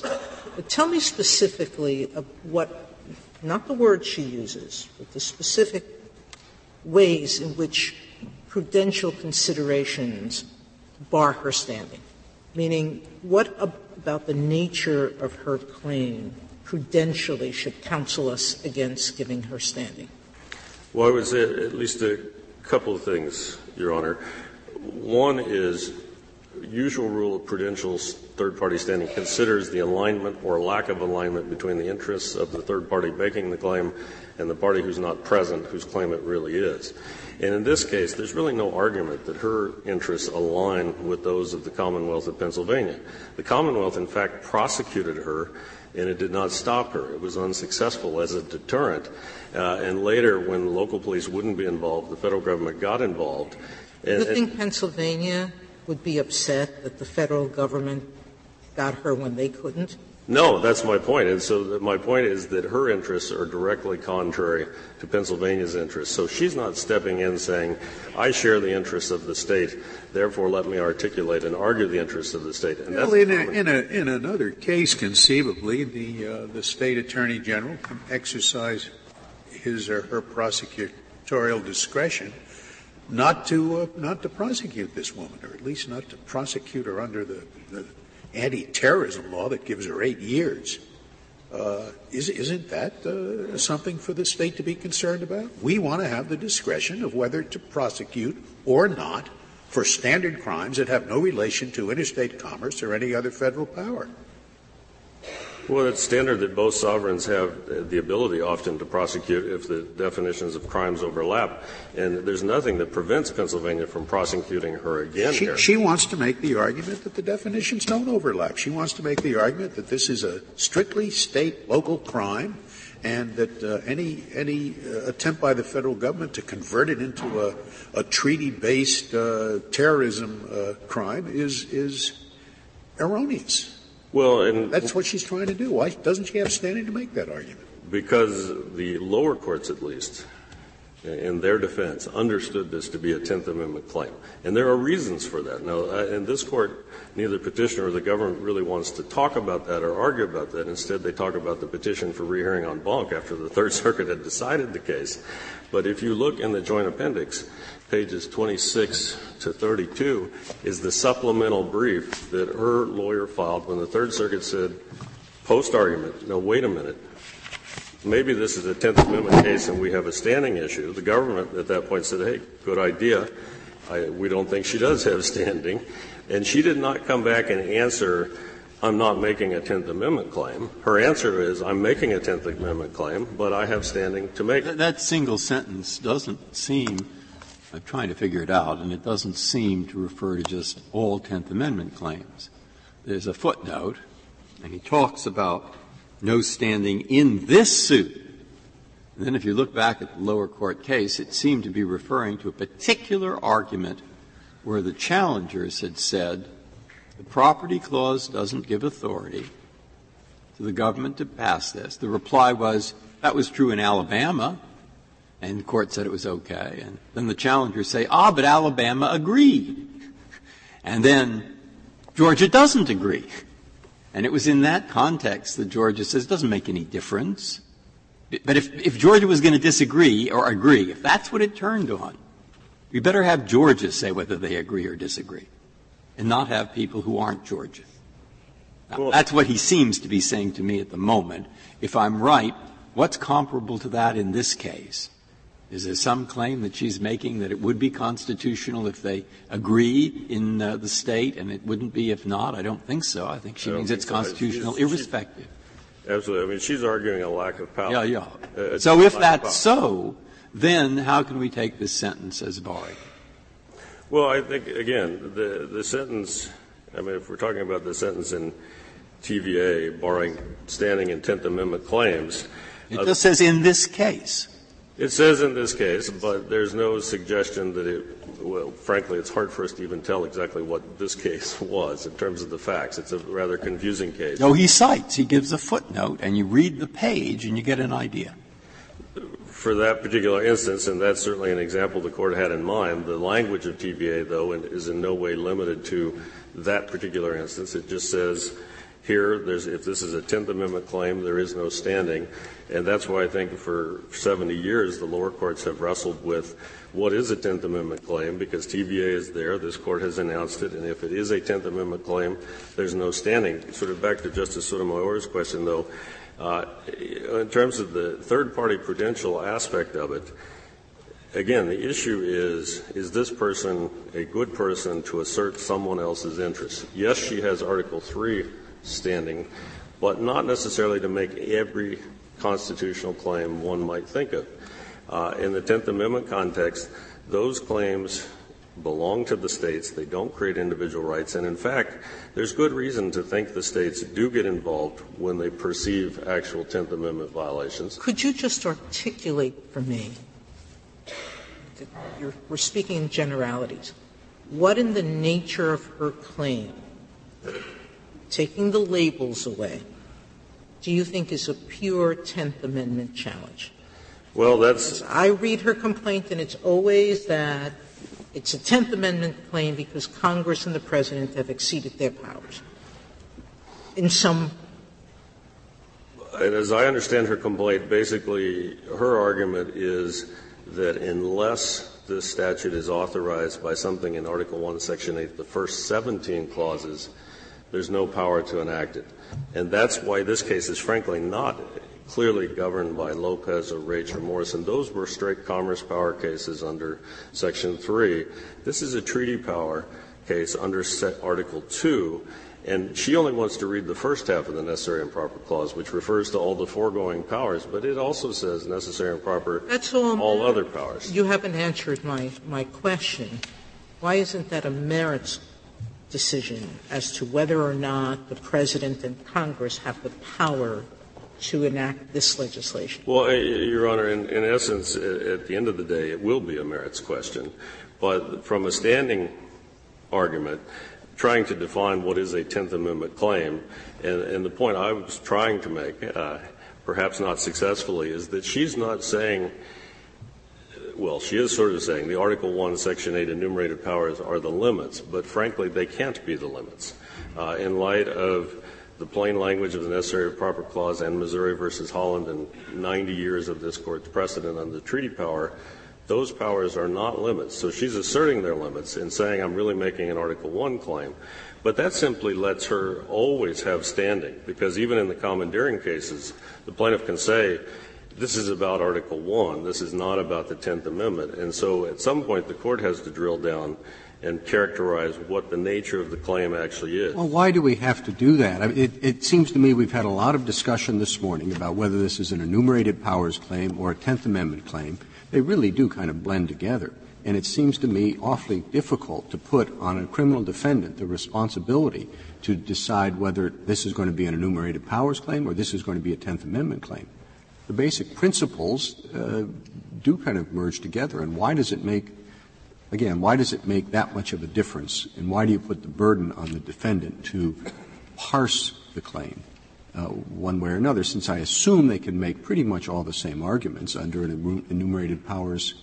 But tell me specifically what, not the word she uses, but the specific ways in which prudential considerations bar her standing. Meaning, what about the nature of her claim prudentially should counsel us against giving her standing? Well, I would say at least a couple of things, Your Honor. One is usual rule of prudential third party standing considers the alignment or lack of alignment between the interests of the third party making the claim and the party who's not present, whose claim it really is. And in this case, there's really no argument that her interests align with those of the Commonwealth of Pennsylvania. The Commonwealth, in fact, prosecuted her and it did not stop her. It was unsuccessful as a deterrent. Uh, and later, when local police wouldn't be involved, the federal government got involved do you think Pennsylvania would be upset that the federal government got her when they couldn't? No, that's my point. And so my point is that her interests are directly contrary to Pennsylvania's interests. So she's not stepping in saying, I share the interests of the state, therefore let me articulate and argue the interests of the state. And well, in, a, in, a, in another case, conceivably, the, uh, the state attorney general can exercise his or her prosecutorial discretion not to, uh, not to prosecute this woman, or at least not to prosecute her under the, the anti-terrorism law that gives her eight years. Uh, is, isn't that uh, something for the state to be concerned about? We want to have the discretion of whether to prosecute or not for standard crimes that have no relation to interstate commerce or any other federal power. Well, it's standard that both sovereigns have the ability often to prosecute if the definitions of crimes overlap. And there's nothing that prevents Pennsylvania from prosecuting her again she, here. She wants to make the argument that the definitions don't overlap. She wants to make the argument that this is a strictly state local crime and that uh, any any uh, attempt by the federal government to convert it into a, a treaty-based uh, terrorism uh, crime is is erroneous. Well, and that's what she's trying to do. Why doesn't she have standing to make that argument? Because the lower courts, at least, in their defense, understood this to be a Tenth Amendment claim, and there are reasons for that. Now, uh, in this court, neither petitioner or the government really wants to talk about that or argue about that. Instead, they talk about the petition for rehearing en banc after the Third Circuit had decided the case. But if you look in the joint appendix, pages 26 to 32, is the supplemental brief that her lawyer filed when the Third Circuit said, post argument, no, wait a minute. Maybe this is a Tenth Amendment case and we have a standing issue. The government at that point said, hey, good idea. We don't think she does have standing. And she did not come back and answer, I'm not making a Tenth Amendment claim. Her answer is, I'm making a Tenth Amendment claim, but I have standing to make it. That single sentence doesn't seem I'm trying to figure it out, and it doesn't seem to refer to just all Tenth Amendment claims. There's a footnote, and he talks about no standing in this suit. And then if you look back at the lower court case, it seemed to be referring to a particular argument where the challengers had said the property clause doesn't give authority to the government to pass this. The reply was that was true in Alabama, and the court said it was okay. And then the challengers say, ah, but Alabama agreed. And then Georgia doesn't agree. And it was in that context that Georgia says it doesn't make any difference. But if, if Georgia was going to disagree or agree, if that's what it turned on, we better have Georgia say whether they agree or disagree, and not have people who aren't Georgia. Now, well, that's what he seems to be saying to me at the moment. If I'm right, what's comparable to that in this case? Is there some claim that she's making that it would be constitutional if they agree in uh, the state, and it wouldn't be if not? I don't think so. I think she I means it's so. constitutional she's, irrespective. Absolutely. I mean, she's arguing a lack of power. Yeah, yeah. Uh, so if that's so, then how can we take this sentence as barring? Well, I think again the the sentence. I mean, if we're talking about the sentence in TVA barring standing and Tenth Amendment claims, it just uh, says in this case. It says in this case, but there's no suggestion that it, well, frankly, it's hard for us to even tell exactly what this case was in terms of the facts. It's a rather confusing case. No, he cites, he gives a footnote, and you read the page and you get an idea. For that particular instance, and that's certainly an example the court had in mind, the language of TVA, though, is in no way limited to that particular instance. It just says, here, if this is a Tenth Amendment claim, there is no standing. And that's why I think for 70 years the lower courts have wrestled with what is a Tenth Amendment claim, because TVA is there, this court has announced it, and if it is a Tenth Amendment claim, there's no standing. Sort of back to Justice Sotomayor's question, though, uh, in terms of the third-party prudential aspect of it, again, the issue is, is this person a good person to assert someone else's interests? Yes, she has Article 3 standing, but not necessarily to make every constitutional claim one might think of. Uh, in the Tenth Amendment context, those claims belong to the states. They don't create individual rights. And in fact, there's good reason to think the states do get involved when they perceive actual Tenth Amendment violations. Could you just articulate for me? we're speaking in generalities. What in the nature of her claim taking the labels away, do you think is a pure Tenth Amendment challenge? Well, that's. I read her complaint, and it's always that it's a Tenth Amendment claim because Congress and the President have exceeded their powers in some. As I understand her complaint, basically her argument is that unless this statute is authorized by something in Article 1, Section 8, the first 17 clauses, there's no power to enact it. And that's why this case is frankly not clearly governed by Lopez or Raich or Morrison. Those were straight commerce power cases under Section 3. This is a treaty power case under Article 2, and she only wants to read the first half of the necessary and proper clause, which refers to all the foregoing powers, but it also says necessary and proper That's all, all other powers. You haven't answered my, my question. Why isn't that a merits decision as to whether or not the President and Congress have the power to enact this legislation? Well, Your Honor, in, in essence, at the end of the day, it will be a merits question. But from a standing argument, trying to define what is a Tenth Amendment claim, and, and the point I was trying to make, uh, perhaps not successfully, is that she's not saying well, she is sort of saying the Article 1, Section 8 enumerated powers are the limits, but frankly, they can't be the limits. Uh, in light of the plain language of the necessary and proper clause and Missouri versus Holland and 90 years of this court's precedent on the treaty power, those powers are not limits. So she's asserting their limits and saying, I'm really making an Article 1 claim. But that simply lets her always have standing, because even in the commandeering cases, the plaintiff can say, this is about Article 1, this is not about the Tenth Amendment. And so at some point, the court has to drill down and characterize what the nature of the claim actually is. Well, why do we have to do that? I mean, it, it, seems to me we've had a lot of discussion this morning about whether this is an enumerated powers claim or a Tenth Amendment claim. They really do kind of blend together. And it seems to me awfully difficult to put on a criminal defendant the responsibility to decide whether this is going to be an enumerated powers claim or this is going to be a Tenth Amendment claim. The basic principles uh, do kind of merge together. And why does it make Again, why does it make that much of a difference, and why do you put the burden on the defendant to parse the claim uh, one way or another, since I assume they can make pretty much all the same arguments under an enumerated powers,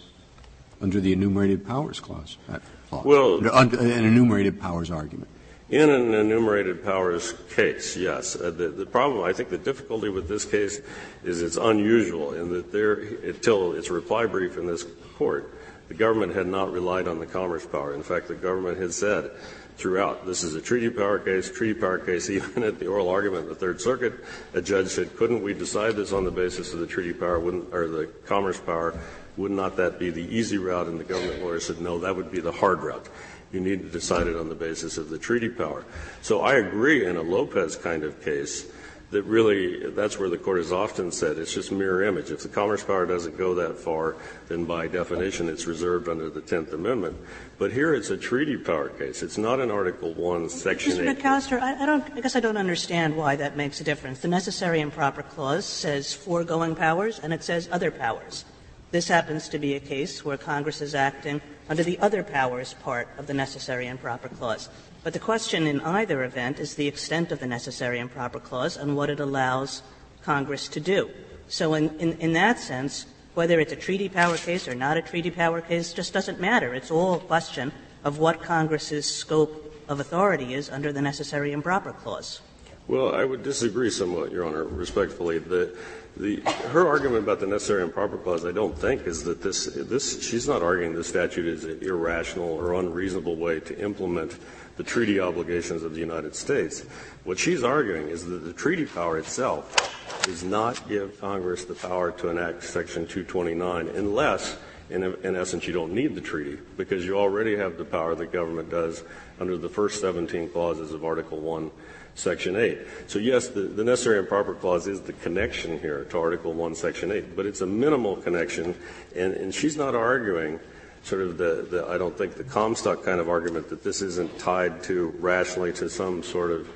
under the enumerated powers clause? Uh, clause well, under an enumerated powers argument. In an enumerated powers case, yes. Uh, the, the, problem, I think the difficulty with this case is it's unusual in that there, until its reply brief in this court, the government had not relied on the commerce power. In fact, the government had said throughout, this is a treaty power case, treaty power case, even at the oral argument in the Third Circuit, a judge said, couldn't we decide this on the basis of the treaty power, or the commerce power? Would not that be the easy route? And the government lawyer said, no, that would be the hard route. You need to decide it on the basis of the treaty power. So I agree in a Lopez kind of case that really that's where the court has often said it's just mirror image. If the commerce power doesn't go that far, then by definition it's reserved under the Tenth Amendment. But here it's a treaty power case. It's not an Article One, Section Mr. 8. Mr. McAllister, I, I, don't. I guess I don't understand why that makes a difference. The necessary and proper clause says foregoing powers, and it says other powers. This happens to be a case where Congress is acting under the other powers part of the necessary and proper clause. But the question in either event is the extent of the necessary and proper clause and what it allows Congress to do. So in, in, in that sense, whether it's a treaty power case or not a treaty power case just doesn't matter. It's all a question of what Congress's scope of authority is under the necessary and proper clause. Well, I would disagree somewhat, Your Honor, respectfully. The, her argument about the necessary and proper clause, I don't think, is that this, this, she's not arguing the statute is an irrational or unreasonable way to implement the treaty obligations of the United States. What she's arguing is that the treaty power itself does not give Congress the power to enact Section 229 unless, in, in essence, you don't need the treaty because you already have the power the government does under the first 17 clauses of Article 1, Section 8. So yes, the, the, necessary and proper clause is the connection here to Article 1, Section 8, but it's a minimal connection, and, and she's not arguing sort of the, the, I don't think the Comstock kind of argument that this isn't tied to rationally to some sort of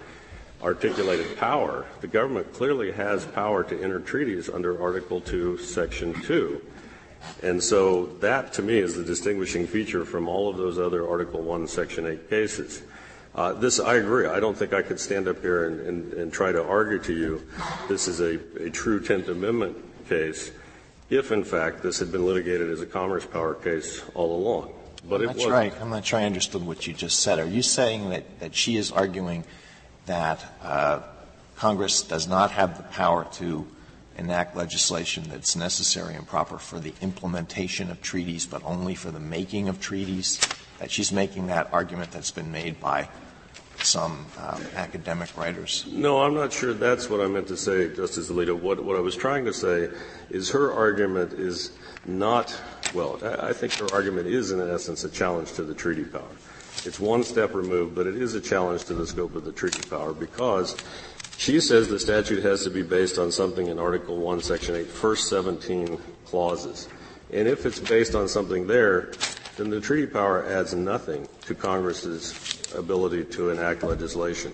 articulated power. The government clearly has power to enter treaties under Article 2, Section 2. And so that, to me, is the distinguishing feature from all of those other Article 1, Section 8 cases. Uh, this, I agree. I don't think I could stand up here and, and, and try to argue to you this is a, a true Tenth Amendment case if, in fact, this had been litigated as a commerce power case all along. But I'm not sure I, I'm not sure I understood what you just said. Are you saying that, that she is arguing that uh, Congress does not have the power to enact legislation that's necessary and proper for the implementation of treaties, but only for the making of treaties? That she's making that argument that's been made by some um, academic writers? No, I'm not sure that's what I meant to say, Justice Alito. What, what I was trying to say is her argument is not, well, I think her argument is, in essence, a challenge to the treaty power. It's one step removed, but it is a challenge to the scope of the treaty power because she says the statute has to be based on something in Article 1, Section 8, first 17 clauses. And if it's based on something there, then the treaty power adds nothing to Congress's ability to enact legislation.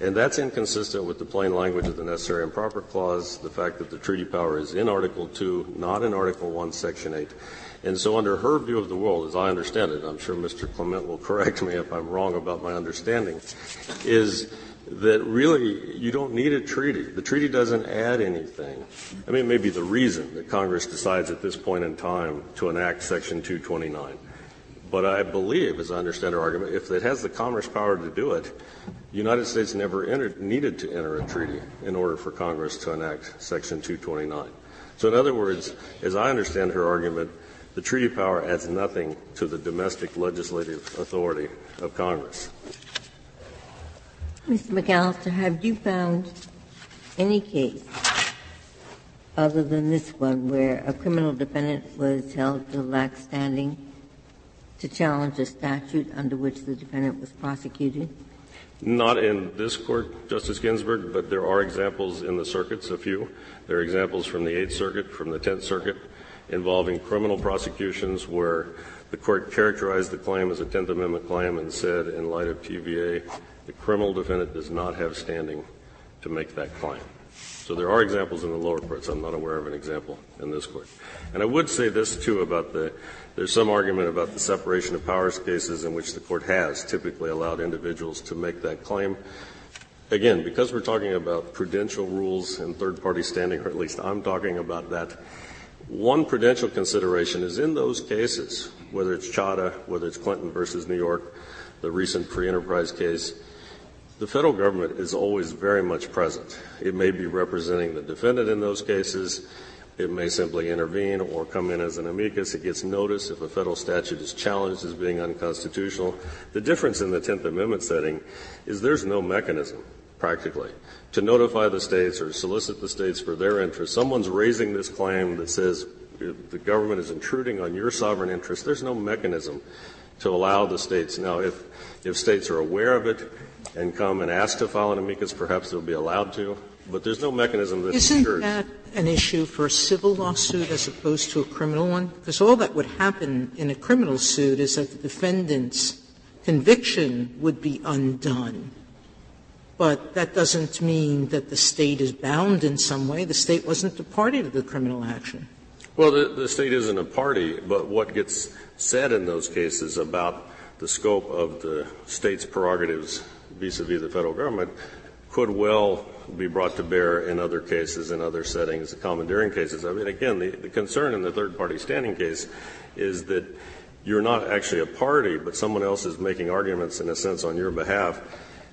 And that's inconsistent with the plain language of the necessary and proper clause, the fact that the treaty power is in Article 2, not in Article 1, Section 8. And so under her view of the world, as I understand it, I'm sure Mr. Clement will correct me if I'm wrong about my understanding, is that really you don't need a treaty. The treaty doesn't add anything. I mean, maybe the reason that Congress decides at this point in time to enact Section 229. But I believe, as I understand her argument, if it has the commerce power to do it, the United States never entered, needed to enter a treaty in order for Congress to enact Section 229. So, in other words, as I understand her argument, the treaty power adds nothing to the domestic legislative authority of Congress. Mr. McAllister, have you found any case other than this one where a criminal defendant was held to lack standing to challenge a statute under which the defendant was prosecuted? Not in this court, Justice Ginsburg, but there are examples in the circuits, a few. There are examples from the Eighth Circuit, from the Tenth Circuit, involving criminal prosecutions where the court characterized the claim as a Tenth Amendment claim and said, in light of TVA, the criminal defendant does not have standing to make that claim. So there are examples in the lower courts. I'm not aware of an example in this court. And I would say this, too, about the there's some argument about the separation of powers cases in which the court has typically allowed individuals to make that claim. Again, because we're talking about prudential rules and third party standing, or at least I'm talking about that, one prudential consideration is in those cases, whether it's Chadha, whether it's Clinton versus New York, the recent Free Enterprise case, the federal government is always very much present. It may be representing the defendant in those cases. It may simply intervene or come in as an amicus. It gets notice if a federal statute is challenged as being unconstitutional. The difference in the Tenth Amendment setting is there's no mechanism, practically, to notify the states or solicit the states for their interest. Someone's raising this claim that says the government is intruding on your sovereign interest. There's no mechanism to allow the states. Now, if, if states are aware of it and come and ask to file an amicus, perhaps they'll be allowed to. But there's no mechanism that Isn't ensures. that an issue for a civil lawsuit as opposed to a criminal one? Because all that would happen in a criminal suit is that the defendant's conviction would be undone. But that doesn't mean that the state is bound in some way. The state wasn't a party to the criminal action. Well, the, the state isn't a party, but what gets said in those cases about the scope of the state's prerogatives vis-a-vis the federal government could well be brought to bear in other cases, in other settings, the commandeering cases. I mean, again, the, the concern in the third party standing case is that you're not actually a party, but someone else is making arguments in a sense on your behalf.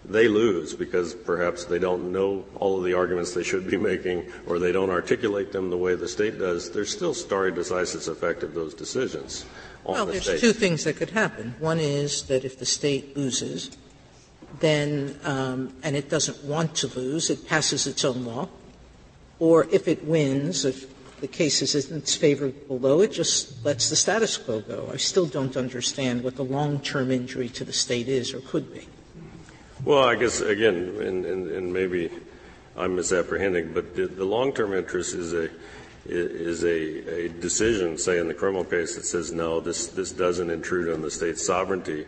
They lose because perhaps they don't know all of the arguments they should be making or they don't articulate them the way the state does. There's still stare decisis effect of those decisions. well, the there's state. two things that could happen. One is that if the state loses, then um, and it doesn't want to lose, it passes its own law. Or if it wins, if the case is in its favor below, it just lets the status quo go. I still don't understand what the long-term injury to the state is or could be. Well, I guess again, and, and, and maybe I'm misapprehending, but the, the long-term interest is a is a, a decision, say in the criminal case, that says no, this this doesn't intrude on the state's sovereignty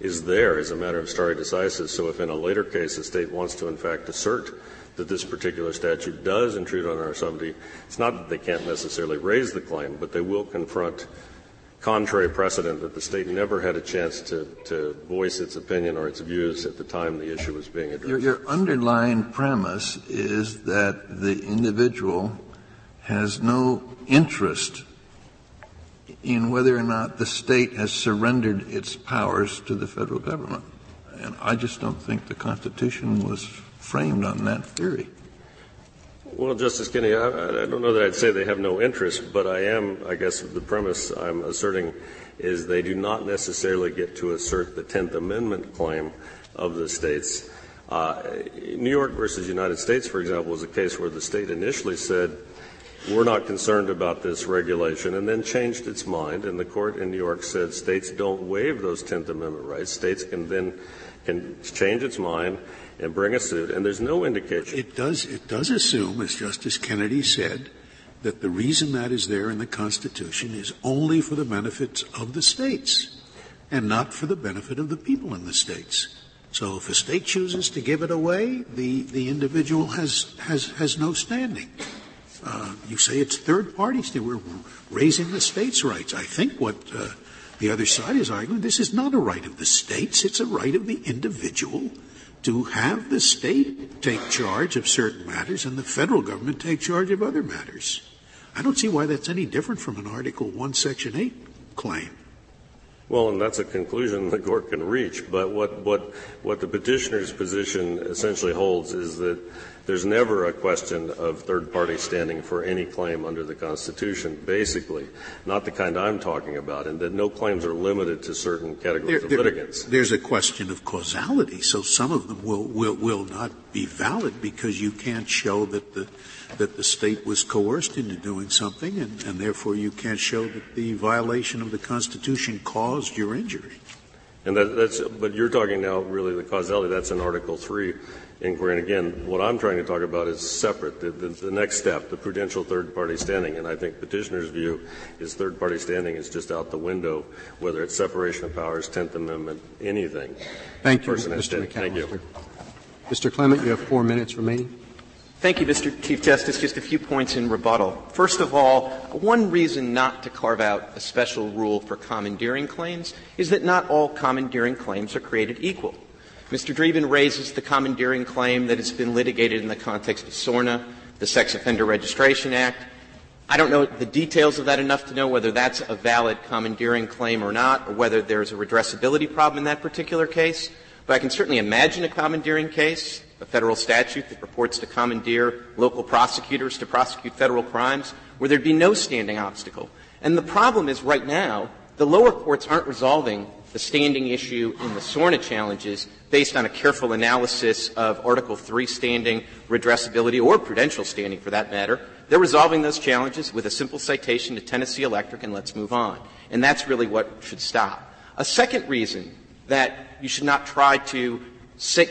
is there as a matter of stare decisis. So if in a later case the state wants to in fact assert that this particular statute does intrude on our sovereignty, it's not that they can't necessarily raise the claim, but they will confront contrary precedent that the State never had a chance to, to voice its opinion or its views at the time the issue was being addressed. Your, your underlying premise is that the individual has no interest in whether or not the State has surrendered its powers to the Federal Government. And I just don't think the Constitution was framed on that theory. Well, Justice Kennedy, I, I, don't know that I'd say they have no interest, but I am, I guess, the premise I'm asserting is they do not necessarily get to assert the Tenth Amendment claim of the states. Uh, New York versus United States, for example, was a case where the state initially said, we're not concerned about this regulation, and then changed its mind, and the court in New York said states don't waive those Tenth Amendment rights. States can then can change its mind and bring a suit, and there's no indication. It does, it does assume, as Justice Kennedy said, that the reason that is there in the Constitution is only for the benefits of the states and not for the benefit of the people in the states. So if a state chooses to give it away, the, the individual has, has, has no standing. Uh, you say it's third parties that were raising the states' rights. I think what uh, the other side is arguing, this is not a right of the states, it's a right of the individual to have the state take charge of certain matters and the federal government take charge of other matters. I don't see why that's any different from an Article 1, Section 8 claim. Well, and that's a conclusion the court can reach. But what, what, what the petitioner's position essentially holds is that there's never a question of third party standing for any claim under the Constitution, basically, not the kind I'm talking about, and that no claims are limited to certain categories there, of litigants. there's a question of causality, so some of them will, will, will not be valid because you can't show that the, that the state was coerced into doing something, and, and therefore you can't show that the violation of the Constitution caused your injury. And that, that's, but you're talking now really the causality. That's in Article 3 inquiry. And again, what I'm trying to talk about is separate. The, the, the next step, the prudential third party standing. And I think petitioner's view is third party standing is just out the window, whether it's separation of powers, 10th Amendment, anything. Thank you, Mr. McAllister. Thank you. Mr. Clement, you have four minutes remaining. Thank you, Mr. Chief Justice. Just a few points in rebuttal. First of all, one reason not to carve out a special rule for commandeering claims is that not all commandeering claims are created equal. Mr. Dreeben raises the commandeering claim that has been litigated in the context of SORNA, the Sex Offender Registration Act. I don't know the details of that enough to know whether that's a valid commandeering claim or not, or whether there's a redressability problem in that particular case. But I can certainly imagine a commandeering case a federal statute that purports to commandeer local prosecutors to prosecute federal crimes, where there'd be no standing obstacle. And the problem is right now, the lower courts aren't resolving the standing issue in the SORNA challenges based on a careful analysis of Article 3 standing, redressability, or prudential standing for that matter. They're resolving those challenges with a simple citation to Tennessee Electric and let's move on. And that's really what should stop. A second reason that you should not try to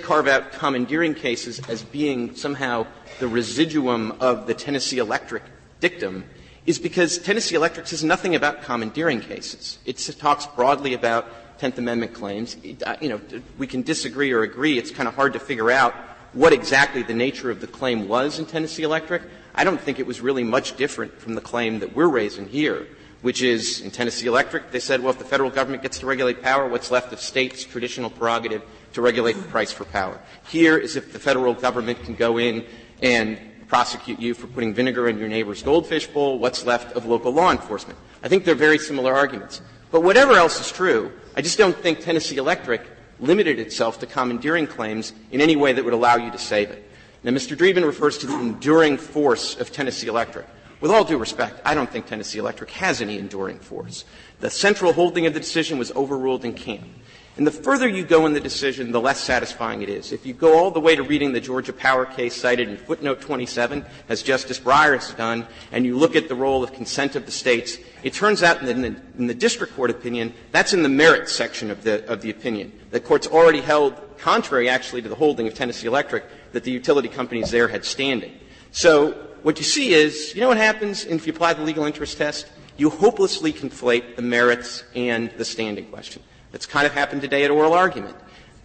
carve out commandeering cases as being somehow the residuum of the Tennessee Electric dictum is because Tennessee Electric says nothing about commandeering cases. It talks broadly about Tenth Amendment claims. You know, we can disagree or agree. It's kind of hard to figure out what exactly the nature of the claim was in Tennessee Electric. I don't think it was really much different from the claim that we're raising here, which is in Tennessee Electric, they said, well, if the federal government gets to regulate power, what's left of states' traditional prerogative to regulate the price for power. Here is if the federal government can go in and prosecute you for putting vinegar in your neighbor's goldfish bowl, what's left of local law enforcement. I think they're very similar arguments. But whatever else is true, I just don't think Tennessee Electric limited itself to commandeering claims in any way that would allow you to save it. Now, Mr. Dreeben refers to the enduring force of Tennessee Electric. With all due respect, I don't think Tennessee Electric has any enduring force. The central holding of the decision was overruled in Camp. And the further you go in the decision, the less satisfying it is. If you go all the way to reading the Georgia Power case cited in footnote 27, as Justice Breyer has done, and you look at the role of consent of the states, it turns out in the, in the district court opinion, that's in the merits section of the, of the opinion. The court's already held, contrary actually to the holding of Tennessee Electric, that the utility companies there had standing. So what you see is, you know what happens if you apply the legal interest test? You hopelessly conflate the merits and the standing question. That's kind of happened today at oral argument.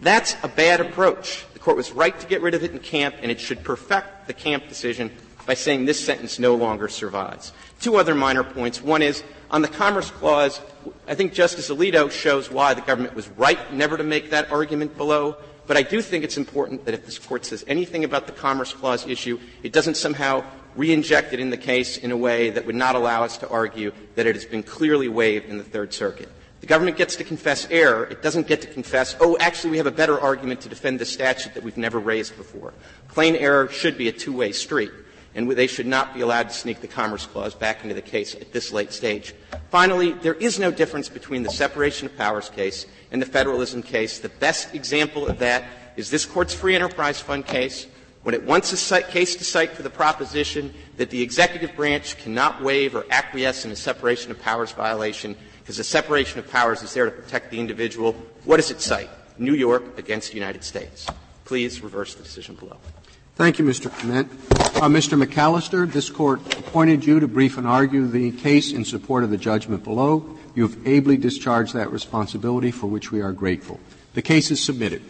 That's a bad approach. The court was right to get rid of it in camp, and it should perfect the camp decision by saying this sentence no longer survives. Two other minor points. One is, on the Commerce Clause, I think Justice Alito shows why the government was right never to make that argument below, but I do think it's important that if this Court says anything about the Commerce Clause issue, it doesn't somehow re-inject it in the case in a way that would not allow us to argue that it has been clearly waived in the Third Circuit. The government gets to confess error. It doesn't get to confess, oh, actually, we have a better argument to defend the statute that we've never raised before. Plain error should be a two-way street, and they should not be allowed to sneak the Commerce Clause back into the case at this late stage. Finally, there is no difference between the separation of powers case and the federalism case. The best example of that is this Court's Free Enterprise Fund case, when it wants a case to cite for the proposition that the executive branch cannot waive or acquiesce in a separation of powers violation because the separation of powers is there to protect the individual. What does it cite? New York against the United States. Please reverse the decision below. Thank you, Mr. Clement. Uh, Mr. McAllister, this Court appointed you to brief and argue the case in support of the judgment below. You have ably discharged that responsibility, for which we are grateful. The case is submitted.